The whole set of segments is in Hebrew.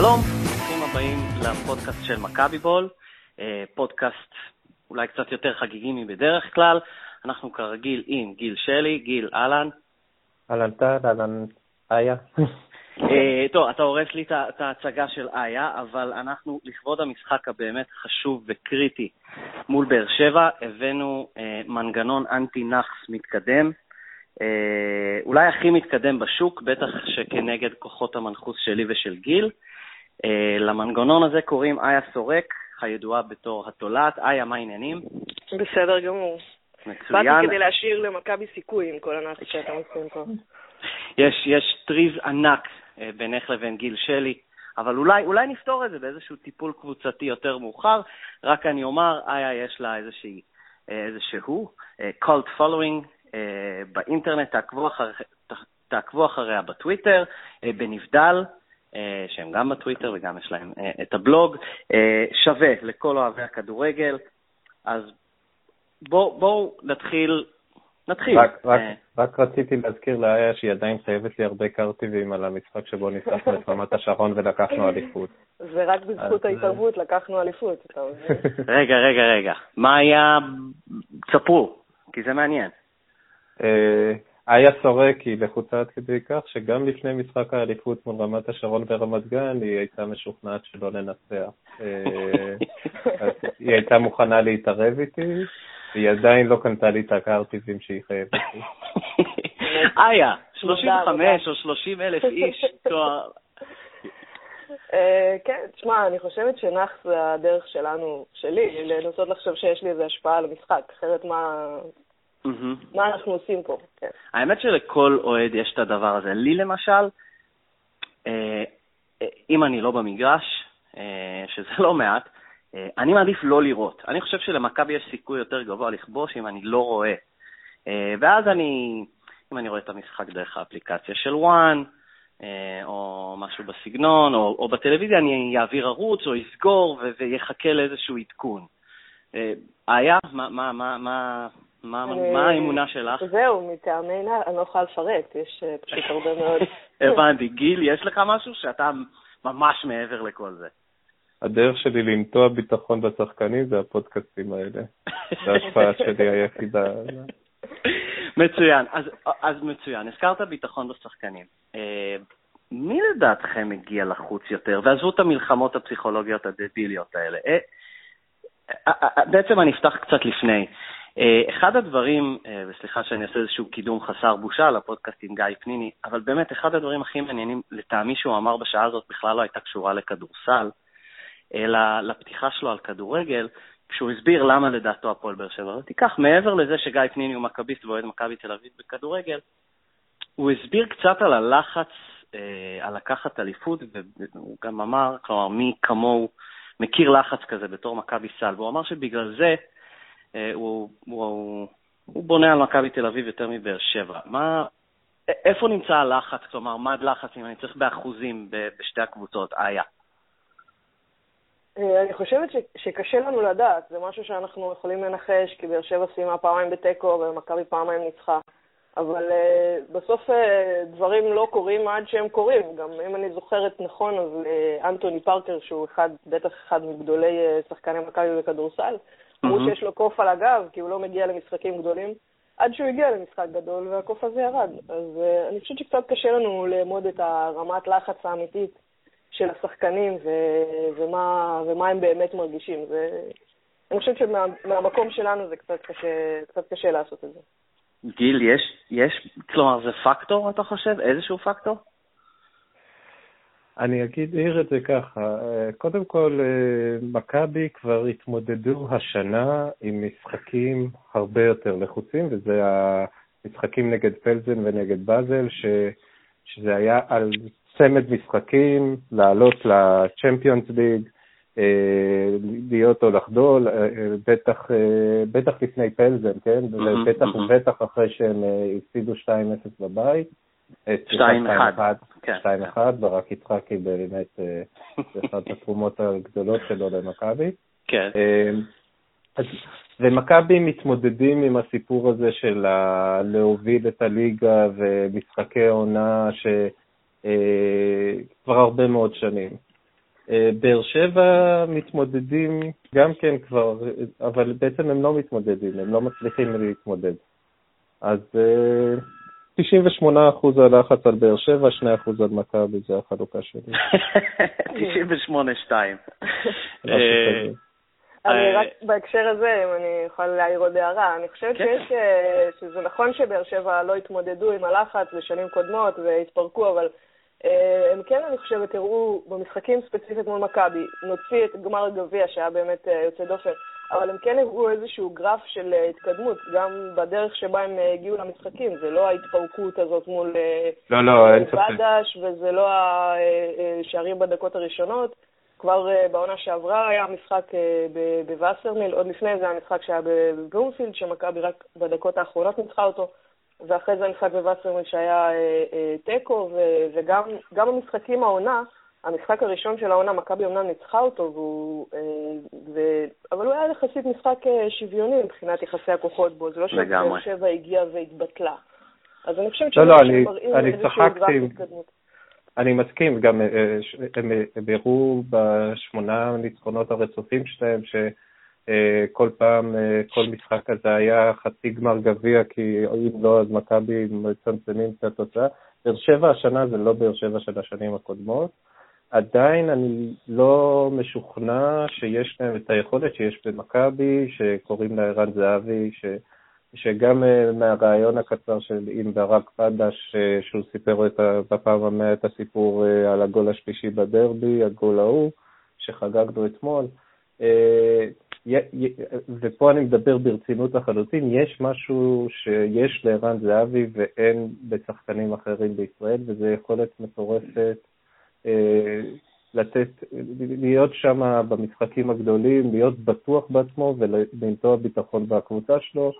שלום, ברוכים הבאים לפודקאסט של מכבי בול, אה, פודקאסט אולי קצת יותר חגיגי מבדרך כלל. אנחנו כרגיל עם גיל שלי, גיל אהלן. אהלן טל, אהלן איה. אה, טוב, אתה הורס לי את ההצגה של איה, אבל אנחנו, לכבוד המשחק הבאמת חשוב וקריטי מול באר שבע, הבאנו אה, מנגנון אנטי-נאחס מתקדם. אה, אולי הכי מתקדם בשוק, בטח שכנגד כוחות המנחוס שלי ושל גיל. אה, למנגנון הזה קוראים איה סורק, הידועה בתור התולעת. איה, מה העניינים? בסדר גמור. מצוין. באתי כדי להשאיר למכבי סיכוי עם כל הנאצ שאתה עושים פה. יש, יש טריז ענק אה, בינך לבין גיל שלי, אבל אולי, אולי נפתור את זה באיזשהו טיפול קבוצתי יותר מאוחר. רק אני אומר, איה יש לה איזושהי, איזשהו cult following אה, באינטרנט, תעקבו, אחר, תעקבו אחריה בטוויטר, אה, בנבדל, אה, שהם גם בטוויטר וגם יש להם את הבלוג, שווה לכל אוהבי הכדורגל. אז בואו בוא נתחיל נתחיל. רק, רק, רק רציתי להזכיר לאיה שהיא עדיין חייבת לי הרבה קרטיבים על המשחק שבו ניסחנו את רמת השרון ולקחנו אליפות. ורק בזכות ההתערבות לקחנו אליפות, אתה מבין? רגע, רגע, רגע. מה היה... ספרו, כי זה מעניין. איה סורק היא לחוצה עד כדי כך שגם לפני משחק האליפות מול רמת השרון ורמת גן היא הייתה משוכנעת שלא לנצח. אה, היא הייתה מוכנה להתערב איתי, והיא עדיין לא קנתה לי את הקרטיבים שהיא חייבת לי. איה, 35 או 30 אלף איש, תואר. אה, כן, תשמע, אני חושבת שנאחס זה הדרך שלנו, שלי, לנסות לחשוב שיש לי איזו השפעה על המשחק, אחרת מה, מה אנחנו עושים פה. כן. האמת שלכל אוהד יש את הדבר הזה. לי למשל, אה, אה, אם אני לא במגרש, אה, שזה לא מעט, אני מעדיף לא לראות. אני חושב שלמכבי יש סיכוי יותר גבוה לכבוש אם אני לא רואה. ואז אני, אם אני רואה את המשחק דרך האפליקציה של וואן, או משהו בסגנון, או, או בטלוויזיה, אני אעביר ערוץ או אסגור ויחכה לאיזשהו עדכון. היה, מה, מה, מה, מה, מה, מה האמונה שלך? זהו, מטעמי נער, אני לא יכולה לפרט, יש אה, פשוט הרבה מאוד... הבנתי. גיל, יש לך משהו שאתה ממש מעבר לכל זה? הדרך שלי לנטוע ביטחון בשחקנים זה הפודקאסטים האלה. זו ההשפעה שלי היחידה. מצוין, אז, אז מצוין. הזכרת ביטחון בשחקנים. אה, מי לדעתכם מגיע לחוץ יותר? ועזבו את המלחמות הפסיכולוגיות הדביליות האלה. אה, בעצם אני אפתח קצת לפני. אה, אחד הדברים, אה, וסליחה שאני אעשה איזשהו קידום חסר בושה לפודקאסט עם גיא פניני, אבל באמת אחד הדברים הכי מעניינים לטעמי שהוא אמר בשעה הזאת בכלל לא הייתה קשורה לכדורסל, אלא לפתיחה שלו על כדורגל, כשהוא הסביר למה לדעתו הפועל באר שבע. תיקח, מעבר לזה שגיא פניני הוא מכביסט ואוהד מכבי תל אביב בכדורגל, הוא הסביר קצת על הלחץ אה, על לקחת אליפות, והוא גם אמר, כלומר, מי כמוהו מכיר לחץ כזה בתור מכבי סל, והוא אמר שבגלל זה, הוא, הוא, הוא בונה על מכבי תל אביב יותר מבאר שבע. מה, איפה נמצא הלחץ? כלומר, מה לחץ, אם אני צריך באחוזים בשתי הקבוצות, איה? אה, אני חושבת ש, שקשה לנו לדעת, זה משהו שאנחנו יכולים לנחש, כי באר שבע סיימה פעמיים בתיקו ומכבי פעמיים ניצחה. אבל uh, בסוף uh, דברים לא קורים עד שהם קורים. גם אם אני זוכרת נכון, אז uh, אנטוני פארקר, שהוא אחד, בטח אחד מגדולי uh, שחקני מכבי בכדורסל, אמרו שיש לו קוף על הגב, כי הוא לא מגיע למשחקים גדולים, עד שהוא הגיע למשחק גדול והקוף הזה ירד. אז uh, אני חושבת שקצת קשה לנו לאמוד את הרמת לחץ האמיתית של השחקנים ו- ומה, ומה הם באמת מרגישים. זה... אני חושבת שמהמקום שלנו זה קצת קשה, קצת קשה לעשות את זה. גיל, יש, יש, כלומר, זה פקטור, אתה חושב? איזשהו פקטור? אני אגיד, אגיד את זה ככה, קודם כל, אה, מכבי כבר התמודדו השנה עם משחקים הרבה יותר לחוצים, וזה המשחקים נגד פלזן ונגד באזל, ש, שזה היה על צמד משחקים, לעלות לצ'מפיונס ליג, אה, להיות או לחדול, אה, בטח, בטח לפני פלזן, כן? ובטח ובטח אחרי שהם הפסידו 2-0 בבית. 2-1. 2-1, ברק יצחקי באמת אה, אחת התרומות הגדולות שלו למכבי. כן. אה, ומכבי מתמודדים עם הסיפור הזה של להוביל את הליגה ומשחקי עונה שכבר אה, הרבה מאוד שנים. באר שבע מתמודדים גם כן כבר, אבל בעצם הם לא מתמודדים, הם לא מצליחים להתמודד. אז 98% הלחץ על באר שבע, 2% על מכבי, זה החלוקה שלי. 98-2. אני רק בהקשר הזה, אם אני יכולה להעיר עוד הערה, אני חושבת כן. שיש, אה, שזה נכון שבאר שבע לא התמודדו עם הלחץ בשנים קודמות והתפרקו, אבל אה, הם כן, אני חושבת, הראו במשחקים ספציפית מול מכבי, נוציא את גמר הגביע שהיה באמת אה, יוצא דופן, אבל הם כן הראו איזשהו גרף של התקדמות, גם בדרך שבה הם הגיעו למשחקים, זה לא ההתפרקות הזאת מול לא, לא, בדש, וזה לא השערים בדקות הראשונות. כבר בעונה שעברה היה משחק בווסרמיל, עוד לפני זה היה משחק שהיה בבלומפילד, שמכבי רק בדקות האחרונות ניצחה אותו, ואחרי זה המשחק בווסרמיל שהיה תיקו, וגם המשחקים העונה, המשחק הראשון של העונה, מכבי אמנם ניצחה אותו, והוא, ו... אבל הוא היה יחסית משחק שוויוני מבחינת יחסי הכוחות בו, זה לא שבאר שבע הגיעה והתבטלה. אז אני חושבת לא, לא, אני, אני צחקתי, אני מסכים, גם אה, הם הראו בשמונה ניצחונות הרצופים שלהם, שכל פעם, אה, כל משחק כזה היה חצי גמר גביע, כי אם לא, אז מכבי מצמצמים את התוצאה. באר שבע השנה זה לא באר שבע של השנים הקודמות. עדיין אני לא משוכנע שיש להם את היכולת שיש במכבי, שקוראים לה ערן זהבי, ש... שגם אה, מהרעיון הקצר של עם ברק פדש, אה, שהוא סיפר את, בפעם המאה את הסיפור אה, על הגול השלישי בדרבי, הגול ההוא, שחגגנו אתמול, ופה אני מדבר ברצינות לחלוטין, יש משהו שיש לערן זהבי ואין בשחקנים אחרים בישראל, וזו יכולת מטורפת לתת, להיות שם במשחקים הגדולים, להיות בטוח בעצמו ולמצוא ביטחון בקבוצה שלו.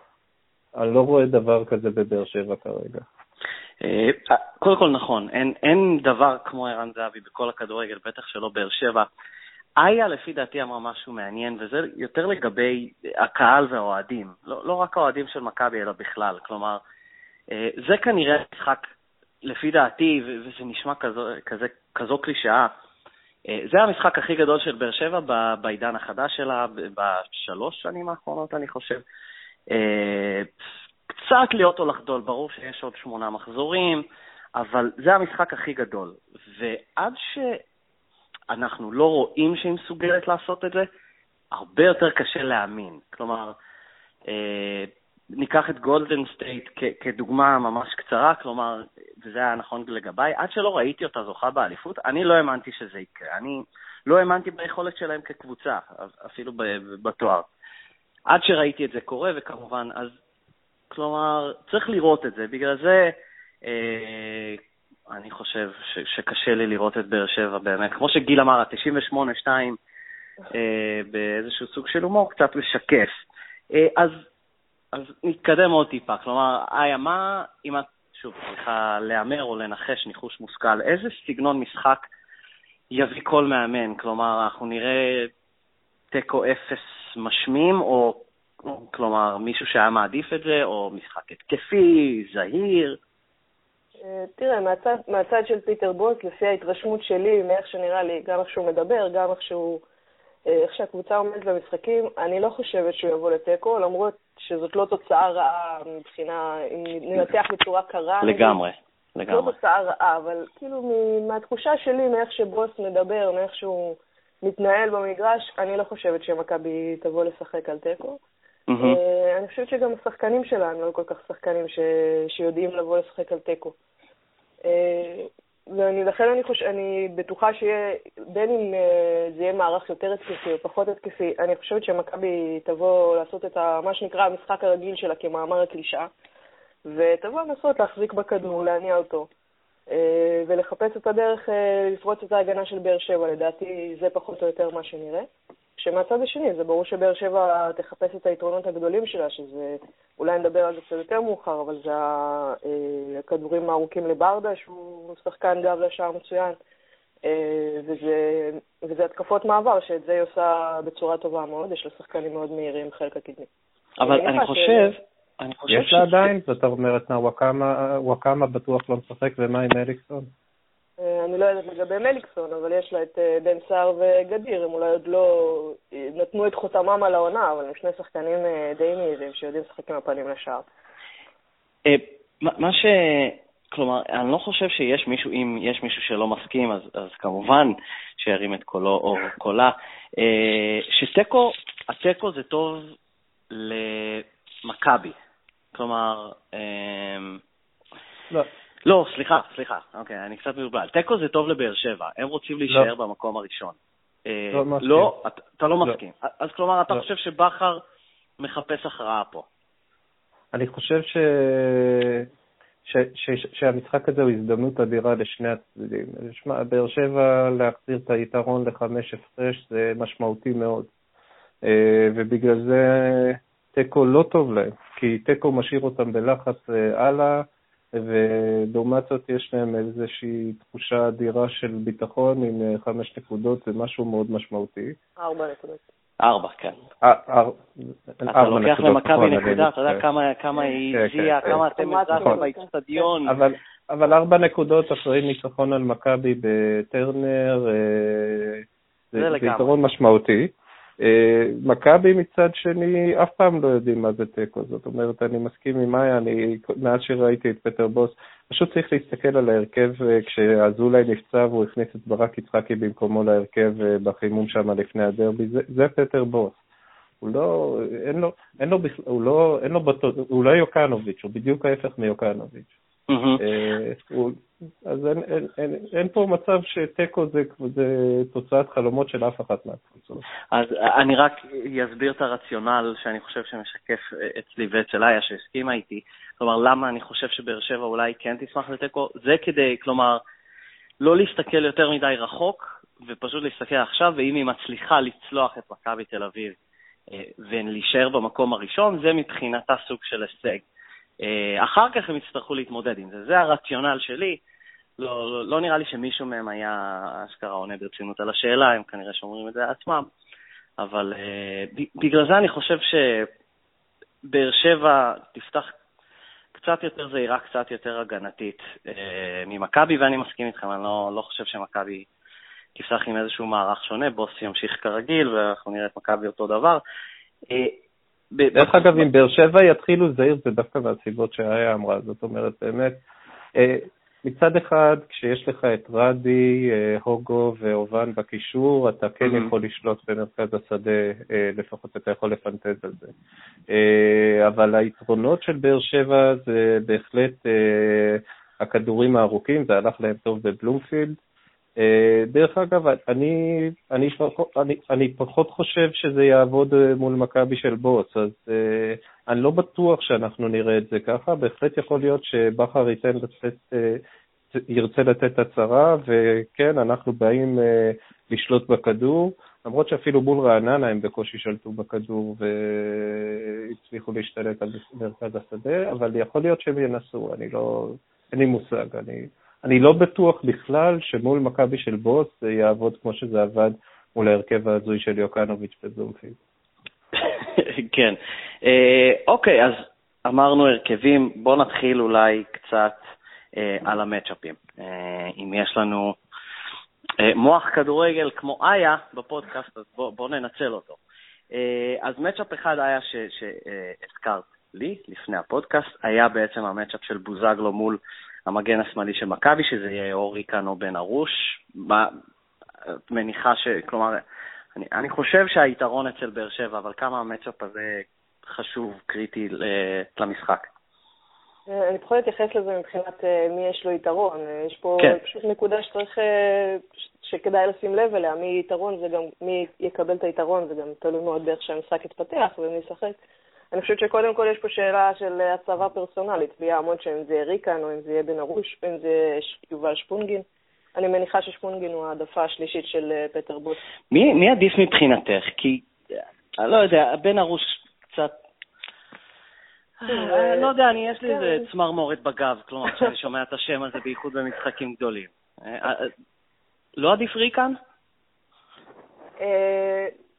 אני לא רואה דבר כזה בבאר שבע כרגע. אה, קודם כל נכון, אין, אין דבר כמו ערן זהבי בכל הכדורגל, בטח שלא באר שבע. איה לפי דעתי אמרה משהו מעניין, וזה יותר לגבי הקהל והאוהדים. לא, לא רק האוהדים של מכבי, אלא בכלל. כלומר, אה, זה כנראה משחק, לפי דעתי, וזה נשמע כזו, כזה, כזו קלישאה, אה, זה המשחק הכי גדול של באר שבע בעידן החדש שלה, בשלוש שנים האחרונות, אני חושב. אה, קצת להיות או לחדול, ברור שיש עוד שמונה מחזורים, אבל זה המשחק הכי גדול. ועד שאנחנו לא רואים שהיא מסוגלת לעשות את זה, הרבה יותר קשה להאמין. כלומר, אה, ניקח את גולדן סטייט כדוגמה ממש קצרה, כלומר, וזה היה נכון לגביי, עד שלא ראיתי אותה זוכה באליפות, אני לא האמנתי שזה יקרה. אני לא האמנתי ביכולת שלהם כקבוצה, אפילו בתואר. עד שראיתי את זה קורה, וכמובן, אז, כלומר, צריך לראות את זה. בגלל זה אה, אני חושב ש, שקשה לי לראות את באר שבע באמת. כמו שגיל אמר, ה-98-2 אה, באיזשהו סוג של הומור קצת משקף. אה, אז, אז נתקדם עוד טיפה. כלומר, איה, מה, אם את, שוב, צריכה להמר או לנחש ניחוש מושכל, איזה סגנון משחק יביא כל מאמן? כלומר, אנחנו נראה תיקו אפס משמים, או כלומר מישהו שהיה מעדיף את זה, או משחק התקפי, זהיר? אה, תראה, מהצד, מהצד של פיטר בוס, לפי ההתרשמות שלי, מאיך שנראה לי, גם איך שהוא מדבר, גם איך שהוא... אה, איך שהקבוצה עומדת במשחקים, אני לא חושבת שהוא יבוא לתיקו, למרות שזאת לא תוצאה רעה מבחינה, אם ננתח בצורה קרה. לגמרי, נגיד, לגמרי. לא תוצאה רעה, אבל כאילו מהתחושה שלי, מאיך שבוס מדבר, מאיך שהוא מתנהל במגרש, אני לא חושבת שמכבי תבוא לשחק על תיקו. Mm-hmm. אני חושבת שגם השחקנים שלה הם לא כל כך שחקנים ש... שיודעים לבוא לשחק על תיקו. ולכן אני, חוש... אני בטוחה שיהיה, בין אם אה, זה יהיה מערך יותר התקפי או פחות התקפי, אני חושבת שמכבי תבוא לעשות את ה... מה שנקרא המשחק הרגיל שלה כמאמר הקלישאה, ותבוא לנסות להחזיק בכדור, להניע אותו. אה, ולחפש את הדרך אה, לפרוץ את ההגנה של באר שבע. לדעתי זה פחות או יותר מה שנראה. שמהצד השני, זה ברור שבאר שבע תחפש את היתרונות הגדולים שלה, שזה, אולי נדבר על זה קצת יותר מאוחר, אבל זה אה, הכדורים הארוכים לברדה, שהוא שחקן גב לשער מצוין, וזה, וזה התקפות מעבר, שאת זה היא עושה בצורה טובה מאוד, יש לה שחקנים מאוד מהירים, חלק הקדמי. אבל אני חושב... ש... אני חושב יש לה עדיין? זאת אומרת, וואקמה בטוח לא משחק, ומה עם אליקסון? אה, אני לא יודעת לגבי מליקסון, אבל יש לה את בן סער וגדיר, הם אולי עוד לא נתנו את חותמם על העונה, אבל הם שני שחקנים די מהירים שיודעים לשחק עם הפנים לשער. מה ש... כלומר, אני לא חושב שיש מישהו, אם יש מישהו שלא מסכים, אז, אז כמובן שירים את קולו או קולה. שתיקו, התיקו זה טוב למכבי. כלומר, לא. לא, סליחה, סליחה, אוקיי, אני קצת מבולבל. תיקו זה טוב לבאר שבע, הם רוצים להישאר לא. במקום הראשון. אה, לא מסכים. לא, אתה, אתה לא, לא מסכים. אז כלומר, אתה לא. חושב שבכר מחפש הכרעה פה. אני חושב ש... ש... ש... ש... שהמשחק הזה הוא הזדמנות אדירה לשני הצדדים. שמע, באר שבע להחזיר את היתרון לחמש הפרש זה משמעותי מאוד. אה, ובגלל זה תיקו לא טוב להם, כי תיקו משאיר אותם בלחץ אה, הלאה. ולעומת זאת יש להם איזושהי תחושה אדירה של ביטחון עם אה, חמש נקודות, זה משהו מאוד משמעותי. ארבע נקודות. ארבע, כן. אה, אתה לוקח למכבי נכון, נקודה, אתה יודע כמה היא כן, הזיעה, כן, כמה אתם הזזתם נכון. באיצטדיון. אבל ארבע נקודות אחרי ניצחון על מכבי בטרנר, זה יתרון משמעותי. אה, מכבי מצד שני אף פעם לא יודעים מה זה תיקו, זאת אומרת, אני מסכים עם מאיה, אני, מאז שראיתי את פטר בוס, פשוט צריך להסתכל על ההרכב אה, כשאזולאי נפצע והוא הכניס את ברק יצחקי במקומו להרכב אה, בחימום שם לפני הדרבי, זה, זה פטר בוס. הוא לא, אין לו, אין לו הוא לא, אין לו, הוא לא יוקנוביץ', הוא בדיוק ההפך מיוקנוביץ'. אה, אז אין, אין, אין, אין פה מצב שתיקו זה, זה תוצאת חלומות של אף אחת מהקבוצות. אז אני רק אסביר את הרציונל שאני חושב שמשקף אצלי ואצל איה שהסכימה איתי. כלומר, למה אני חושב שבאר שבע אולי כן תשמח לתיקו? זה כדי, כלומר, לא להסתכל יותר מדי רחוק, ופשוט להסתכל עכשיו, ואם היא מצליחה לצלוח את מכבי תל אביב אה, ולהישאר במקום הראשון, זה מבחינתה סוג של הישג. אה, אחר כך הם יצטרכו להתמודד עם זה. זה הרציונל שלי. לא, לא, לא נראה לי שמישהו מהם היה אשכרה עונה ברצינות על השאלה, הם כנראה שומרים את זה לעצמם. אבל uh, בגלל זה אני חושב שבאר שבע תפתח קצת יותר זהירה, קצת יותר הגנתית uh, ממכבי, ואני מסכים איתכם, אני לא, לא חושב שמכבי תפתח עם איזשהו מערך שונה, בוס ימשיך כרגיל, ואנחנו נראה את מכבי אותו דבר. דרך אגב, אם באר שבע יתחילו זהיר, זה דווקא מהסיבות שאיה אמרה, זאת אומרת, באמת, אה, מצד אחד, כשיש לך את רדי, אה, הוגו ואובן בקישור, אתה כן mm-hmm. יכול לשלוט במרכז השדה, אה, לפחות אתה יכול לפנטז על זה. אבל היתרונות של באר שבע זה בהחלט הכדורים הארוכים, זה הלך להם טוב בבלומפילד. אה, דרך אגב, אני, אני, אני, אני פחות חושב שזה יעבוד אה, מול מכבי של בוץ, אז uh, אני לא בטוח שאנחנו נראה את זה ככה, בהחלט יכול להיות שבכר ייתן לתת, uh, ירצה לתת הצהרה, וכן, אנחנו באים uh, לשלוט בכדור, למרות שאפילו מול רעננה הם בקושי שלטו בכדור והצליחו להשתלט על מרכז השדה, אבל יכול להיות שהם ינסו, אני לא, אין לי מושג, אני... אני לא בטוח בכלל שמול מכבי של בוס זה יעבוד כמו שזה עבד מול ההרכב ההזוי של יוקנוביץ' בזומפילד. כן. אה, אוקיי, אז אמרנו הרכבים, בואו נתחיל אולי קצת אה, על המצ'אפים. אה, אם יש לנו אה, מוח כדורגל כמו איה בפודקאסט, אז בואו בוא ננצל אותו. אה, אז מצ'אפ אחד היה שהזכרת לי לפני הפודקאסט, היה בעצם המצ'אפ של בוזגלו מול המגן השמאלי של מכבי, שזה יהיה אוריקן או בן ארוש. את מניחה ש... כלומר, אני, אני חושב שהיתרון אצל באר שבע, אבל כמה המצ'אפ הזה חשוב, קריטי למשחק. אני פחות אתייחס לזה מבחינת אה, מי יש לו יתרון. אה, יש פה כן. פשוט נקודה שצריך, אה, שכדאי לשים לב אליה. מי יתרון זה גם, מי יקבל את היתרון, זה גם תלוי מאוד באיך שהמשחק יתפתח ומי ישחק. אני חושבת שקודם כל יש פה שאלה של הצבה פרסונלית, בלי לעמוד שאם זה יהיה ריקן או אם זה יהיה בן ארוש אם זה יובל שפונגין. אני מניחה ששפונגין הוא העדפה השלישית של אה, פטר בוט. מי, מי עדיף מבחינתך? כי, אני לא יודע, בן ארוש קצת... אה, לא יודע, אני, יש לי איזה כן. צמרמורת בגב, כלומר, כשאני שומע את השם הזה, בייחוד במשחקים גדולים. אה, לא עדיף ריקן?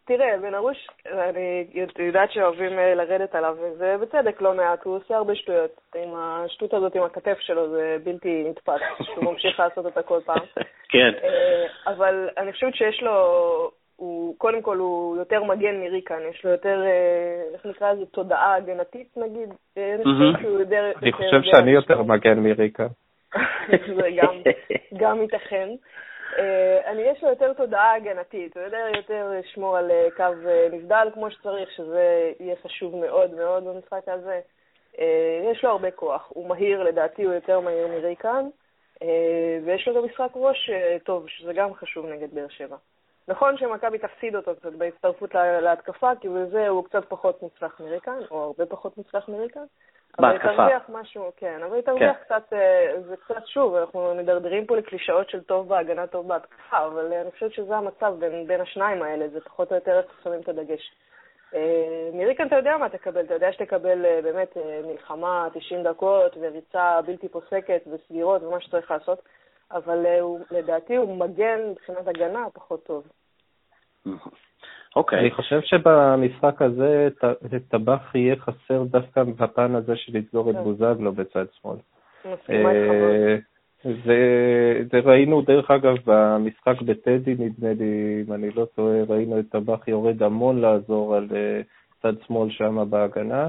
תראה, בן ארוש, אני יודעת שאוהבים אה, לרדת עליו, וזה בצדק לא מעט, הוא עושה הרבה שטויות. עם השטות הזאת עם הכתף שלו זה בלתי נתפס, שהוא ממשיך לעשות אותה כל פעם. כן. אה, אבל אני חושבת שיש לו, הוא, קודם כל הוא יותר מגן מריקן, יש לו יותר, אה, איך נקרא לזה, תודעה הגנתית נגיד. אני חושב שאני יותר מגן מריקן. זה גם ייתכן. אה, אני, יש לו יותר תודעה הגנתית, הוא יודע יותר לשמור על אה, קו אה, נבדל כמו שצריך, שזה יהיה חשוב מאוד מאוד במשחק הזה. יש לו הרבה כוח, הוא מהיר, לדעתי הוא יותר מהיר מריקן, ויש לו גם משחק ראש טוב, שזה גם חשוב נגד באר שבע. נכון שמכבי תפסיד אותו קצת בהצטרפות להתקפה, כי בזה הוא קצת פחות מוצלח מריקן, או הרבה פחות מוצלח מריקן, בהתקפה. אבל היא תרוויח משהו, כן, אבל היא תרוויח כן. קצת, אה, זה קצת שוב, אנחנו מדרדרים פה לקלישאות של טוב בהגנה, טוב בהתקפה, אבל אני חושבת שזה המצב בין, בין השניים האלה, זה פחות או יותר איך שמים את הדגש. אה, מריקן אתה יודע מה תקבל, אתה יודע שתקבל אה, באמת מלחמה 90 דקות וריצה בלתי פוסקת וסגירות ומה שצריך לעשות, אבל הוא, לדעתי הוא מגן מבחינת הגנה פחות טוב. אוקיי. אני חושב שבמשחק הזה טבח יהיה חסר דווקא בפן הזה של לסגור את כן. בוזגלו בצד שמאל. אה, זה ראינו, דרך אגב, במשחק בטדי, נדמה לי, אם אני לא טועה, ראינו את טבח יורד המון לעזור על אה, צד שמאל שם בהגנה.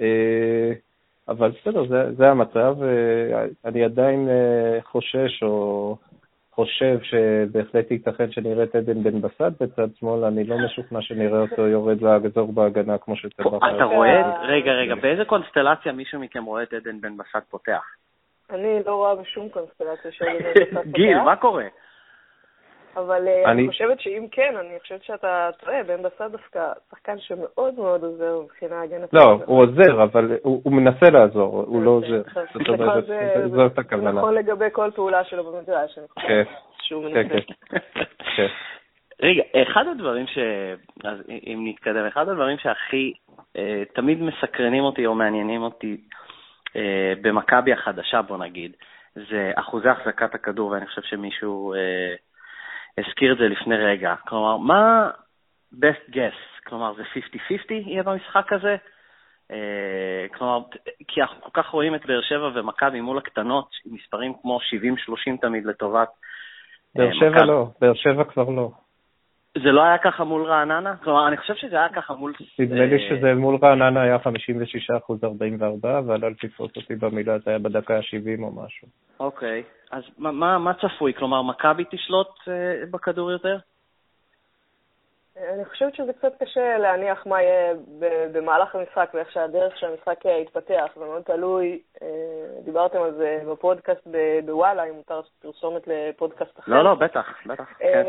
אה, אבל בסדר, זה, זה המצב. אני עדיין חושש, או חושב שבהחלט ייתכן שנראה את עדן בן בסט בצד שמאל, אני לא משוכנע שנראה אותו יורד לעזור בהגנה כמו שצריך. אתה רואה, רגע, רגע, באיזה קונסטלציה מישהו מכם רואה את עדן בן בסט פותח? אני לא רואה בשום קונסטלציה של עדן בן בסט פותח. גיל, מה קורה? אבל אה, אני חושבת שאם כן, אני חושבת שאתה טועה, בן בסט דווקא שחקן שמאוד מאוד עוזר מבחינה הגנתית. לא, הוא עוזר, אבל הוא מנסה לעזור, הוא לא עוזר. זאת אומרת, זאת הכוונה. נכון לגבי כל פעולה שלו במגרש, אני חושבת כן. שהוא כן, מנסה. כן. רגע, אחד הדברים ש... אז אם נתקדם, אחד הדברים שהכי אה, תמיד מסקרנים אותי או מעניינים אותי אה, במכבי החדשה, בוא נגיד, זה אחוזי החזקת הכדור, ואני חושב שמישהו אה, הזכיר את זה לפני רגע. כלומר, מה best guess? כלומר, זה 50-50 יהיה במשחק הזה? אה, כלומר, כי אנחנו כל כך רואים את באר שבע ומכבי מול הקטנות, עם מספרים כמו 70-30 תמיד לטובת... באר אה, שבע לא, באר שבע כבר לא. זה לא היה ככה מול רעננה? כלומר, אני חושב שזה היה ככה מול... נדמה לי אה, שזה מול רעננה היה 56 אחוז 44, אבל אל תתפוס אותי במילה, זה היה בדקה ה-70 או משהו. אוקיי, אז מה, מה צפוי? כלומר, מכבי תשלוט uh, בכדור יותר? אני חושבת שזה קצת קשה להניח מה יהיה במהלך המשחק ואיך שהדרך של המשחק יתפתח, זה מאוד תלוי, אה, דיברתם על זה בפודקאסט בוואלה, אם מותר פרסומת לפודקאסט אחר. לא, לא, בטח, בטח, כן.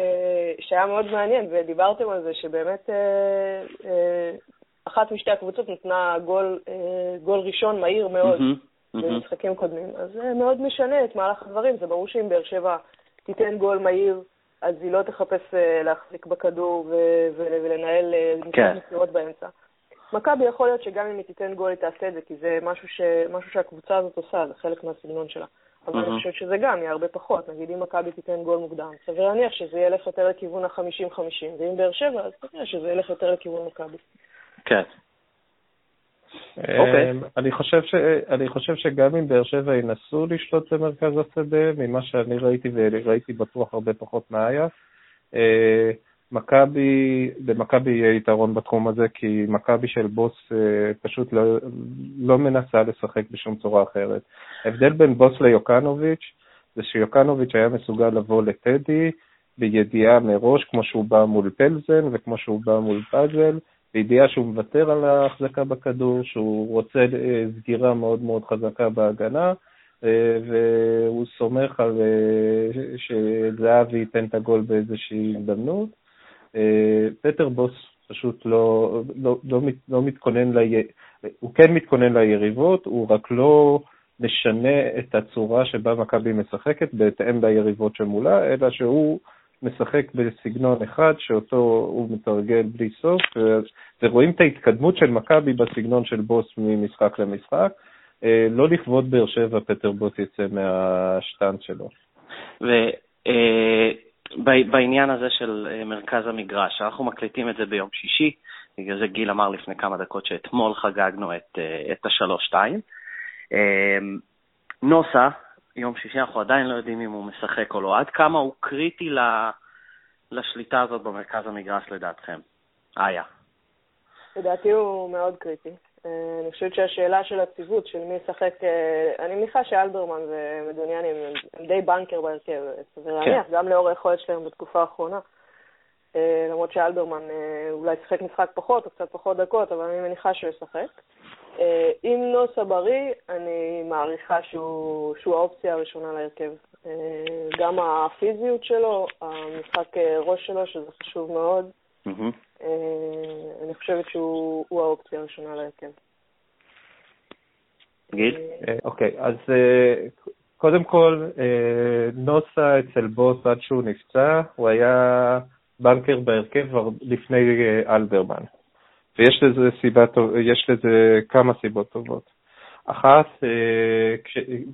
שהיה מאוד מעניין, ודיברתם על זה שבאמת אחת משתי הקבוצות נתנה גול, גול ראשון מהיר מאוד. Mm-hmm. במשחקים קודמים. אז זה מאוד משנה את מהלך הדברים. זה ברור שאם באר שבע תיתן גול מהיר, אז היא לא תחפש אה, להחזיק בכדור ולנהל אה, כן. מסירות באמצע. מכבי יכול להיות שגם אם היא תיתן גול היא תעשה את זה, כי זה משהו, ש... משהו שהקבוצה הזאת עושה, זה חלק מהסגנון שלה. אבל אני חושבת שזה גם יהיה הרבה פחות. נגיד אם מכבי תיתן גול מוקדם, סביר להניח שזה ילך יותר לכיוון ה-50-50, ואם באר שבע, אז תראה שזה ילך יותר לכיוון מכבי. כן. אוקיי. אמ, אני חושב, ש, אני חושב שגם אם באר שבע ינסו לשלוט במרכז השדה, ממה שאני ראיתי, וראיתי בטוח הרבה פחות מאיה, אה, מכבי, למכבי יהיה יתרון בתחום הזה, כי מכבי של בוס אה, פשוט לא, לא מנסה לשחק בשום צורה אחרת. ההבדל בין בוס ליוקנוביץ' זה שיוקנוביץ' היה מסוגל לבוא לטדי בידיעה מראש, כמו שהוא בא מול פלזן וכמו שהוא בא מול פאזל, בידיעה שהוא מוותר על ההחזקה בכדור, שהוא רוצה אה, סגירה מאוד מאוד חזקה בהגנה, אה, והוא סומך על אה, שזהבי ייתן את הגול באיזושהי הזדמנות. פטר בוס פשוט לא, לא, לא, לא מתכונן, לי... הוא כן מתכונן ליריבות, הוא רק לא משנה את הצורה שבה מכבי משחקת בהתאם ליריבות שמולה, אלא שהוא משחק בסגנון אחד שאותו הוא מתרגל בלי סוף, ורואים את ההתקדמות של מכבי בסגנון של בוס ממשחק למשחק. אה, לא לכבוד באר שבע, פטר בוס יצא מהשטנץ שלו. ואם בעניין הזה של אה, מרכז המגרש, אנחנו מקליטים את זה ביום שישי, בגלל זה גיל אמר לפני כמה דקות שאתמול חגגנו את, אה, את השלוש-שתיים. נוסה, יום שישי, אנחנו עדיין לא יודעים אם הוא משחק או לא. עד כמה הוא קריטי לשליטה הזאת במרכז המגרש לדעתכם? איה. לדעתי הוא מאוד קריטי. אה, אני חושבת שהשאלה של הציוות, של מי ישחק, אה, אני מניחה שאלברמן ומדוניאני הם די בנקר בהרכב, סביר להניח, כן. גם לאור היכולת שלהם בתקופה האחרונה. אה, למרות שאלברמן אולי ישחק משחק פחות או קצת פחות דקות, אבל אני מניחה שהוא ישחק. אם נוסה בריא, אני מעריכה שהוא, שהוא האופציה הראשונה להרכב. גם הפיזיות שלו, המשחק ראש שלו, שזה חשוב מאוד. Mm-hmm. אני חושבת שהוא האופציה הראשונה להרכב. גיל? אה, אוקיי, אז אה, קודם כל, נוסה אצל בוס עד שהוא נפצע, הוא היה בנקר בהרכב לפני אלברמן. ויש לזה, סיבה, יש לזה כמה סיבות טובות. אחת,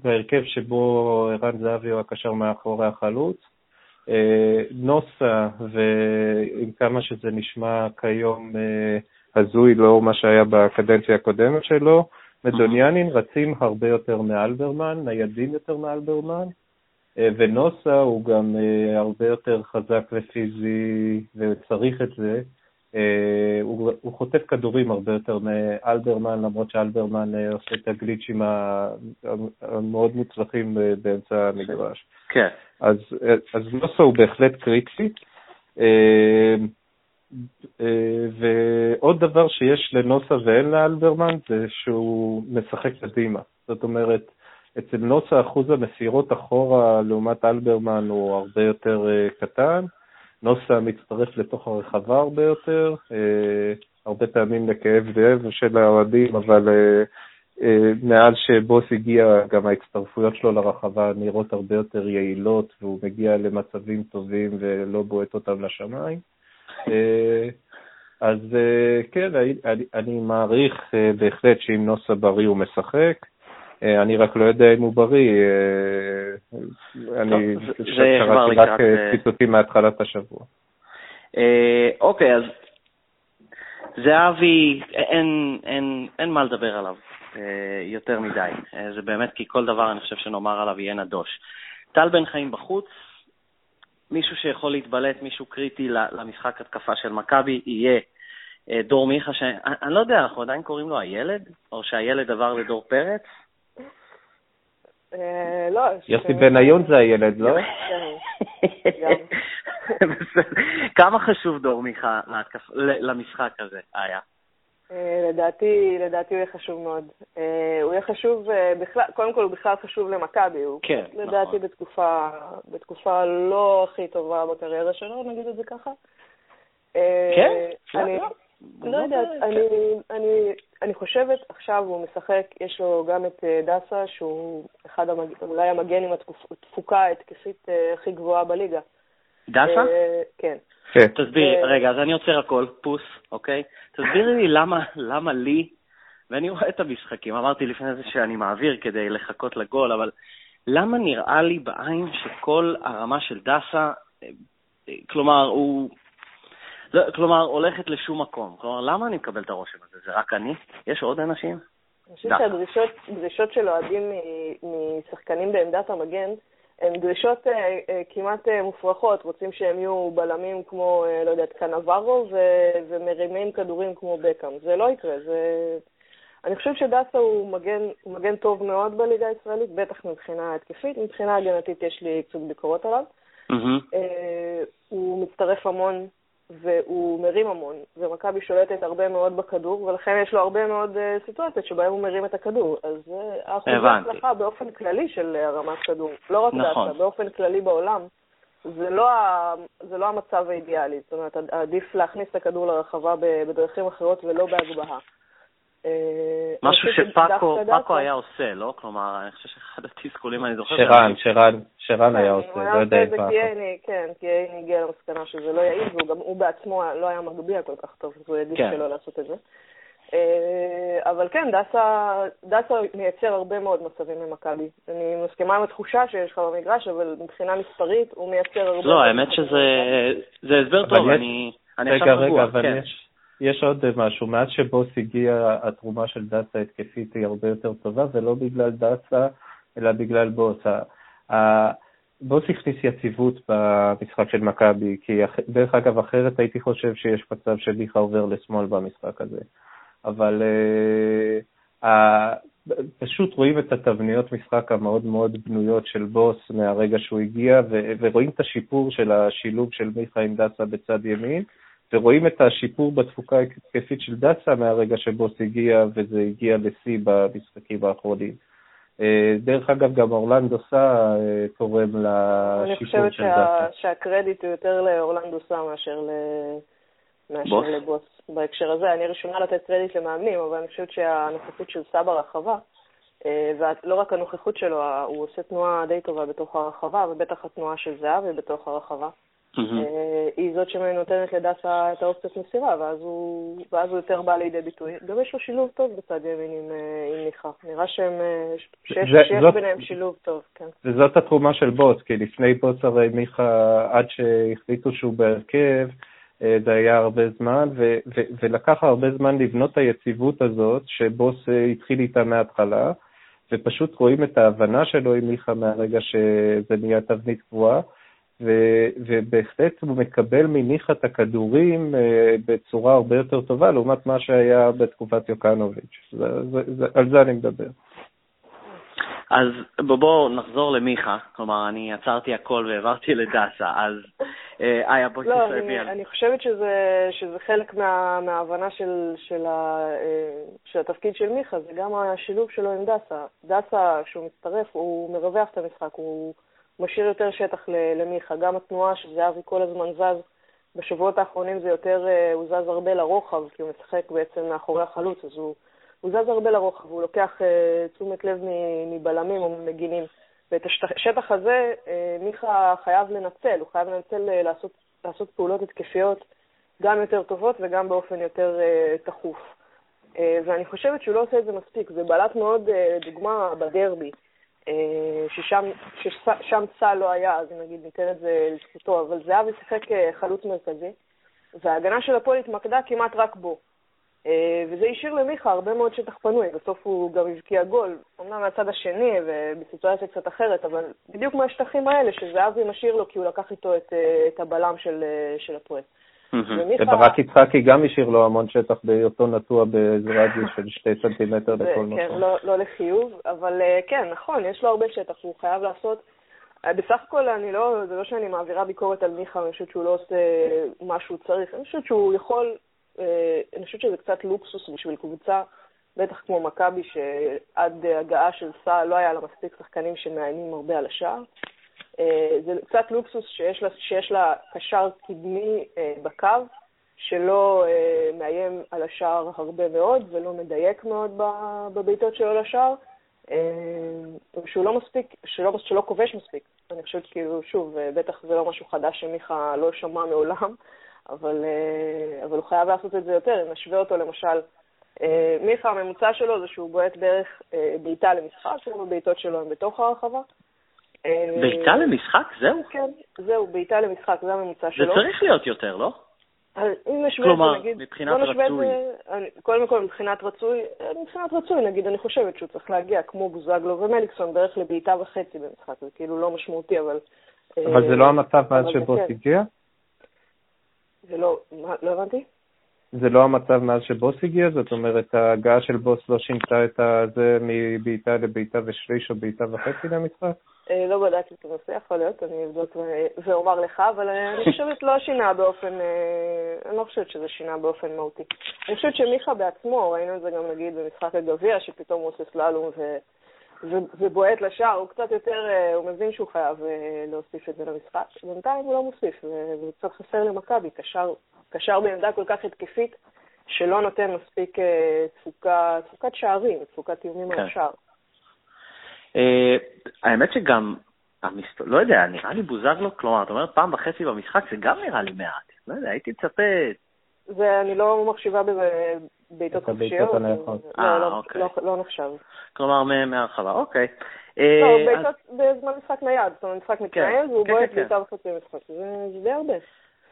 בהרכב שבו ערן זהבי הוא הקשר מאחורי החלוץ, אה, נוסה, ועם כמה שזה נשמע כיום אה, הזוי לאור מה שהיה בקדנציה הקודמת שלו, מדוניאנין רצים הרבה יותר מאלברמן, ניידים יותר מאלברמן, אה, ונוסה הוא גם הרבה יותר חזק ופיזי וצריך את זה. הוא, הוא חוטף כדורים הרבה יותר מאלברמן, למרות שאלברמן עושה את הגליצ'ים המאוד מוצלחים באמצע המגרש. כן. אז, אז נוסה הוא בהחלט קריטי. אה, אה, ועוד דבר שיש לנוסה ואין לאלברמן זה שהוא משחק קדימה. זאת אומרת, אצל נוסה אחוז המסירות אחורה לעומת אלברמן הוא הרבה יותר אה, קטן. נוסה מצטרף לתוך הרחבה הרבה יותר, הרבה פעמים לכאב לב של האוהדים, אבל אה, מאז שבוס הגיע, גם ההצטרפויות שלו לרחבה נראות הרבה יותר יעילות, והוא מגיע למצבים טובים ולא בועט אותם לשמיים. אה, אז אה, כן, אני, אני מעריך בהחלט שאם נוסה בריא הוא משחק. אני רק לא יודע אם הוא בריא. אני קראתי רק ציטוטים מהתחלת השבוע. אוקיי, אז זהבי, אין, אין, אין מה לדבר עליו. אה, יותר מדי. אה, זה באמת כי כל דבר אני חושב שנאמר עליו יהיה נדוש. טל בן חיים בחוץ, מישהו שיכול להתבלט, מישהו קריטי למשחק התקפה של מכבי, יהיה אה, דור מיכה, שאני לא יודע, אנחנו עדיין קוראים לו הילד? או שהילד עבר לדור פרץ? לא. יוסי בניון זה הילד, לא? כן, כמה חשוב דור מיכה למשחק הזה היה? אה, לדעתי, לדעתי הוא יהיה חשוב מאוד. אה, הוא יהיה חשוב אה, בכלל, קודם כל הוא בכלל חשוב למכבי, הוא כן, נכון. לדעתי בתקופה, בתקופה לא הכי טובה בקריירה שלו, נגיד את זה ככה. כן? אני לא יודעת, אני, אני חושבת, עכשיו הוא משחק, יש לו גם את דסה, שהוא אחד, המג... אולי המגן עם התפוקה ההתקפית הכי גבוהה בליגה. דסה? כן. כן. תסבירי, רגע, אז אני עוצר הכל, פוס, אוקיי? תסבירי לי למה, למה לי, ואני רואה את המשחקים, אמרתי לפני זה שאני מעביר כדי לחכות לגול, אבל למה נראה לי בעין שכל הרמה של דסה, כלומר, הוא... לא, כלומר, הולכת לשום מקום. כלומר, למה אני מקבל את הרושם הזה? זה רק אני? יש עוד אנשים? אני חושבת שהדרישות של אוהדים משחקנים בעמדת המגן הן דרישות אה, אה, כמעט אה, מופרכות, רוצים שהם יהיו בלמים כמו, לא יודעת, קנברו ו- ומרימים כדורים כמו בקאם. זה לא יקרה, זה... אני חושבת שדסה הוא מגן, הוא מגן טוב מאוד בליגה הישראלית, בטח מבחינה התקפית, מבחינה הגנתית יש לי קצת ביקורות עליו. Mm-hmm. הוא מצטרף המון והוא מרים המון, ומכבי שולטת הרבה מאוד בכדור, ולכן יש לו הרבה מאוד uh, סיטואציות שבהן הוא מרים את הכדור. אז זה uh, אחוז ההצלחה באופן כללי של uh, הרמת כדור, לא רק נכון. דאטה, באופן כללי בעולם. זה לא, ה, זה לא המצב האידיאלי, זאת אומרת, עדיף להכניס את הכדור לרחבה בדרכים אחרות ולא בהגבהה. אה, משהו שפאקו היה עושה, לא? כלומר, אני חושב שאחד התסכולים, אני זוכר... שרן, שרן, שרן היה עושה, לא יודע אם פאקו. כן, כי אייני הגיע למסקנה שזה לא יעיל, והוא בעצמו לא היה מגביה כל כך טוב, אז הוא העדיף כן. שלא לעשות את זה. אבל כן, דסה, דסה מייצר הרבה מאוד מצבים למכבי. אני מסכימה עם התחושה שיש לך במגרש, אבל מבחינה מספרית הוא מייצר הרבה... לא, האמת שזה הסבר טוב, אני עכשיו רגע, אבל כן. יש, יש עוד משהו. מאז שבוס הגיע, התרומה של דסה התקפית היא הרבה יותר טובה, ולא בגלל דסה, אלא בגלל בוס. בוס הכניס יציבות במשחק של מכבי, כי דרך אגב, אחרת הייתי חושב שיש מצב שמיכה עובר לשמאל במשחק הזה. אבל uh, uh, פשוט רואים את התבניות משחק המאוד מאוד בנויות של בוס מהרגע שהוא הגיע, ורואים את השיפור של השילוב של מיכה עם דסה בצד ימין, ורואים את השיפור בתפוקה ההתקפית של דסה מהרגע שבוס הגיע, וזה הגיע לשיא במשחקים האחרונים. אה, דרך אגב, גם אורלנדו סא אה, תורם לשיפור של דסה. אני חושבת שהקרדיט הוא יותר לאורלנדו סא מאשר, ל... מאשר לבוס בהקשר הזה. אני ראשונה לתת קרדיט למאמנים, אבל אני חושבת שהנוכחות של סא ברחבה, אה, ולא רק הנוכחות שלו, הוא עושה תנועה די טובה בתוך הרחבה, ובטח התנועה של זהבי בתוך הרחבה. אה, היא זאת שנותנת לדסה את האופציות מסירה, ואז הוא, ואז הוא יותר בא לידי ביטוי. גם יש לו שילוב טוב בצד ימין עם, אה, עם מיכה. נראה שהם, אה, שיש, זה, שיש זאת, ביניהם שילוב טוב, כן. וזאת התרומה של בוץ, כי לפני בוץ הרי מיכה, עד שהחליטו שהוא בהרכב, זה היה הרבה זמן, ו- ו- ולקח הרבה זמן לבנות את היציבות הזאת, שבוס התחיל איתה מההתחלה, ופשוט רואים את ההבנה שלו עם מיכה מהרגע שזה נהיה תבנית קבועה. ו- ובהחלט הוא מקבל מניחא את הכדורים uh, בצורה הרבה יותר טובה לעומת מה שהיה בתקופת יוקנוביץ'. זה, זה, זה, על זה אני מדבר. אז בואו נחזור למיכה, כלומר, אני עצרתי הכל והעברתי לדסה, אז אה, איה, בואי לא, תסיימי על... אני חושבת שזה, שזה חלק מה, מההבנה של, של, ה, אה, של התפקיד של מיכה, זה גם השילוב שלו עם דסה. דסה, כשהוא מצטרף, הוא מרווח את המשחק, הוא... משאיר יותר שטח למיכה. גם התנועה שזהבי כל הזמן זז, בשבועות האחרונים זה יותר, אה, הוא זז הרבה לרוחב, כי הוא משחק בעצם מאחורי החלוץ, אז הוא, הוא זז הרבה לרוחב, הוא לוקח uh, תשומת לב מבלמים או ממגינים. ואת השטח הזה uh, מיכה חייב לנצל, הוא חייב לנצל לעשות, לעשות פעולות התקפיות גם יותר טובות וגם באופן יותר תכוף. ואני חושבת שהוא לא עושה את זה מספיק. זה בלט מאוד, דוגמה בדרבי. אה, ששם, ששם צה"ל לא היה, אז נגיד ניתן את זה לזכותו, אבל זהבי שיחק אה, חלוץ מרכזי, וההגנה של הפועל התמקדה כמעט רק בו. אה, וזה השאיר למיכה הרבה מאוד שטח פנוי, בסוף הוא גם הבקיע גול, אמנם מהצד השני ובסיטואציה קצת אחרת, אבל בדיוק מהשטחים האלה שזהבי משאיר לו כי הוא לקח איתו את, את הבלם של, של הפועל. וברק יצחקי גם השאיר לו המון שטח בהיותו נטוע באיזה רדיוס של שתי סנטימטר לכל מקום. כן, לא, לא לחיוב, אבל אה, כן, נכון, יש לו הרבה שטח, הוא חייב לעשות... אה, בסך הכל, אני לא, זה לא שאני מעבירה ביקורת על מיכה, אני חושבת שהוא לא עושה מה שהוא צריך, אני חושבת שהוא יכול, אה, אני חושבת שזה קצת לוקסוס בשביל קבוצה, בטח כמו מכבי, שעד הגעה של סל לא היה לה מספיק שחקנים שמאיימים הרבה על השער. אה, זה קצת לוקסוס שיש לה, שיש לה קשר קדמי אה, בקו, שלא אה, מאיים על השער הרבה מאוד ולא מדייק מאוד בבעיטות שלו לשער, שהוא לא מספיק, שלא, שלא כובש מספיק. אני חושבת כאילו, שוב, בטח זה לא משהו חדש שמיכה לא שמע מעולם, אבל, אבל הוא חייב לעשות את זה יותר. אם נשווה אותו למשל, מיכה, הממוצע שלו זה שהוא בועט בערך בעיטה למשחק, רוב הבעיטות שלו הם בתוך הרחבה. בעיטה למשחק? זהו? כן, זהו, בעיטה למשחק, זה הממוצע שלו. זה צריך להיות יותר, לא? אם נשווה כלומר, נגיד, מבחינת רצוי. קודם כל, מבחינת רצוי, מבחינת רצוי, נגיד, אני חושבת שהוא צריך להגיע, כמו בוזגלו ומליקסון, בערך לבעיטה וחצי במשחק, זה כאילו לא משמעותי, אבל... אבל זה לא המצב מאז שבוס כן. הגיע? זה לא, לא הבנתי? זה לא המצב מאז שבוס הגיע? זאת אומרת, ההגעה של בוס לא שינתה את זה מבעיטה לבעיטה ושליש או בעיטה וחצי למשחק? אה, לא בדקתי את הנושא, יכול להיות, אני אבדוק ואומר לך, אבל אני חושבת לא שינה באופן, אה, אני לא חושבת שזה שינה באופן מהותי. אני חושבת שמיכה בעצמו, ראינו את זה גם נגיד במשחק הגביע, שפתאום הוא עושה סללום ובועט לשער, הוא קצת יותר, אה, הוא מבין שהוא חייב להוסיף את זה למשחק. בינתיים הוא לא מוסיף, וזה קצת חסר למכבי, קשר, קשר בעמדה כל כך התקפית, שלא נותן מספיק תפוקת שערים, תפוקת איומים כן. על השער. אה, האמת שגם, לא יודע, נראה לי בוזגלו, כלומר, את אומרת פעם וחצי במשחק, זה גם נראה לי מעט. לא יודע, הייתי מצפה... זה, אני לא מחשיבה בזה בעיטות חופשיות. הנייחות. לא, אה, לא, אוקיי. לא, לא נחשב. כלומר, מהרחבה, אוקיי. לא, אה, אז- בעיטות בזמן משחק נייד, זאת אומרת, משחק מתנהל, והוא כן, בועט כן, בעיטה וחצי משחק. זה די הרבה.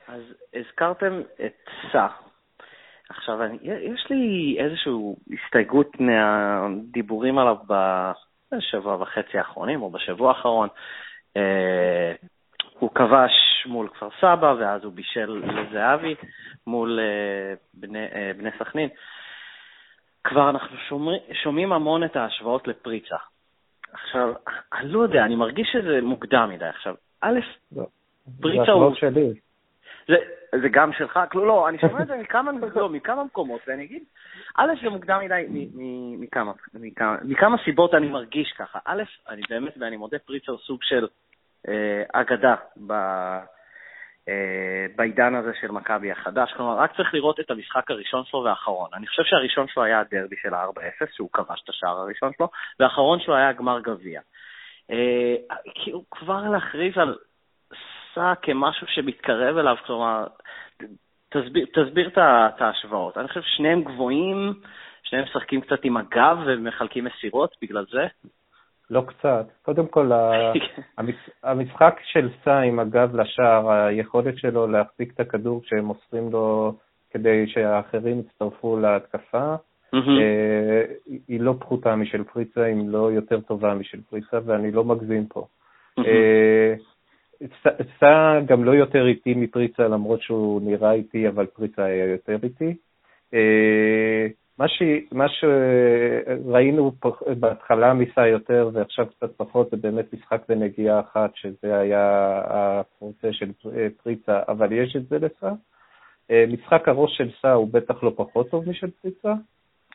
אז הזכרתם את סע. עכשיו, אני, יש לי איזושהי הסתייגות מהדיבורים עליו בשבוע וחצי האחרונים, או בשבוע האחרון. אה, הוא כבש מול כפר סבא, ואז הוא בישל לזהבי מול אה, בני, אה, בני סכנין. כבר אנחנו שומעים, שומעים המון את ההשוואות לפריצה. עכשיו, אני לא יודע, אני מרגיש שזה מוקדם מדי. עכשיו, א', לא. פריצה זה הוא... השוואות שלי. זה, זה גם שלך? לא, לא, אני שומע את זה מכמה, לא, מכמה מקומות, ואני אגיד, א', זה מוקדם מדי מכמה, מכמה, סיבות אני מרגיש ככה. א', אני באמת, ואני מודה, פריצה הוא סוג של אה, אגדה ב, אה, בעידן הזה של מכבי החדש. כלומר, רק צריך לראות את המשחק הראשון שלו והאחרון. אני חושב שהראשון שלו היה הדרבי של ה-4-0, שהוא כבש את השער הראשון שלו, והאחרון שלו היה גמר גביע. אה, כאילו, כבר להכריז על סע כמשהו שמתקרב אליו, כלומר, תסביר, תסביר את ההשוואות. אני חושב ששניהם גבוהים, שניהם משחקים קצת עם הגב ומחלקים מסירות בגלל זה. לא קצת. קודם כל, המשחק של סע עם הגב לשער, היכולת שלו להחזיק את הכדור כשהם מוסרים לו כדי שהאחרים יצטרפו להתקפה. אה, היא לא פחותה משל פריצה, אם לא יותר טובה משל פריצה, ואני לא מגזים פה. סע גם לא יותר איטי מפריצה, למרות שהוא נראה איטי, אבל פריצה היה יותר איטי. אה, מה, ש... מה שראינו בהתחלה מסע יותר ועכשיו קצת פחות, זה באמת משחק בנגיעה אחת, שזה היה הפרוצה של פר- פריצה, אבל יש את זה לסע. אה, משחק הראש של סע הוא בטח לא פחות טוב משל פריצה.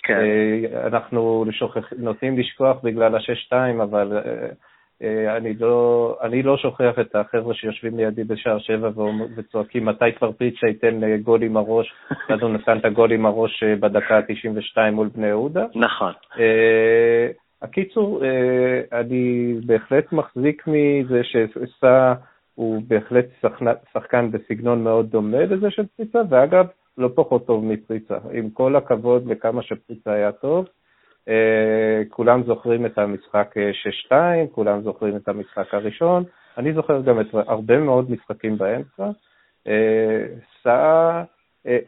כן. אה, אנחנו שוכח, נוטים לשכוח בגלל השש-שתיים, אבל אני לא, אני לא שוכח את החבר'ה שיושבים לידי בשער שבע וצועקים מתי כבר פריצה ייתן אה, גול עם הראש, אז הוא נתן את הגול עם הראש אה, בדקה ה-92 מול בני יהודה. נכון. אה, הקיצור, אה, אני בהחלט מחזיק מזה שסע הוא בהחלט שחקן- בסגנון מאוד דומה לזה של פריצה, ואגב, לא פחות טוב מפריצה. עם כל הכבוד לכמה שפריצה היה טוב, אה, כולם זוכרים את המשחק אה, 6-2, כולם זוכרים את המשחק הראשון, אני זוכר גם את הרבה מאוד משחקים באמצע. אה, סע, אה,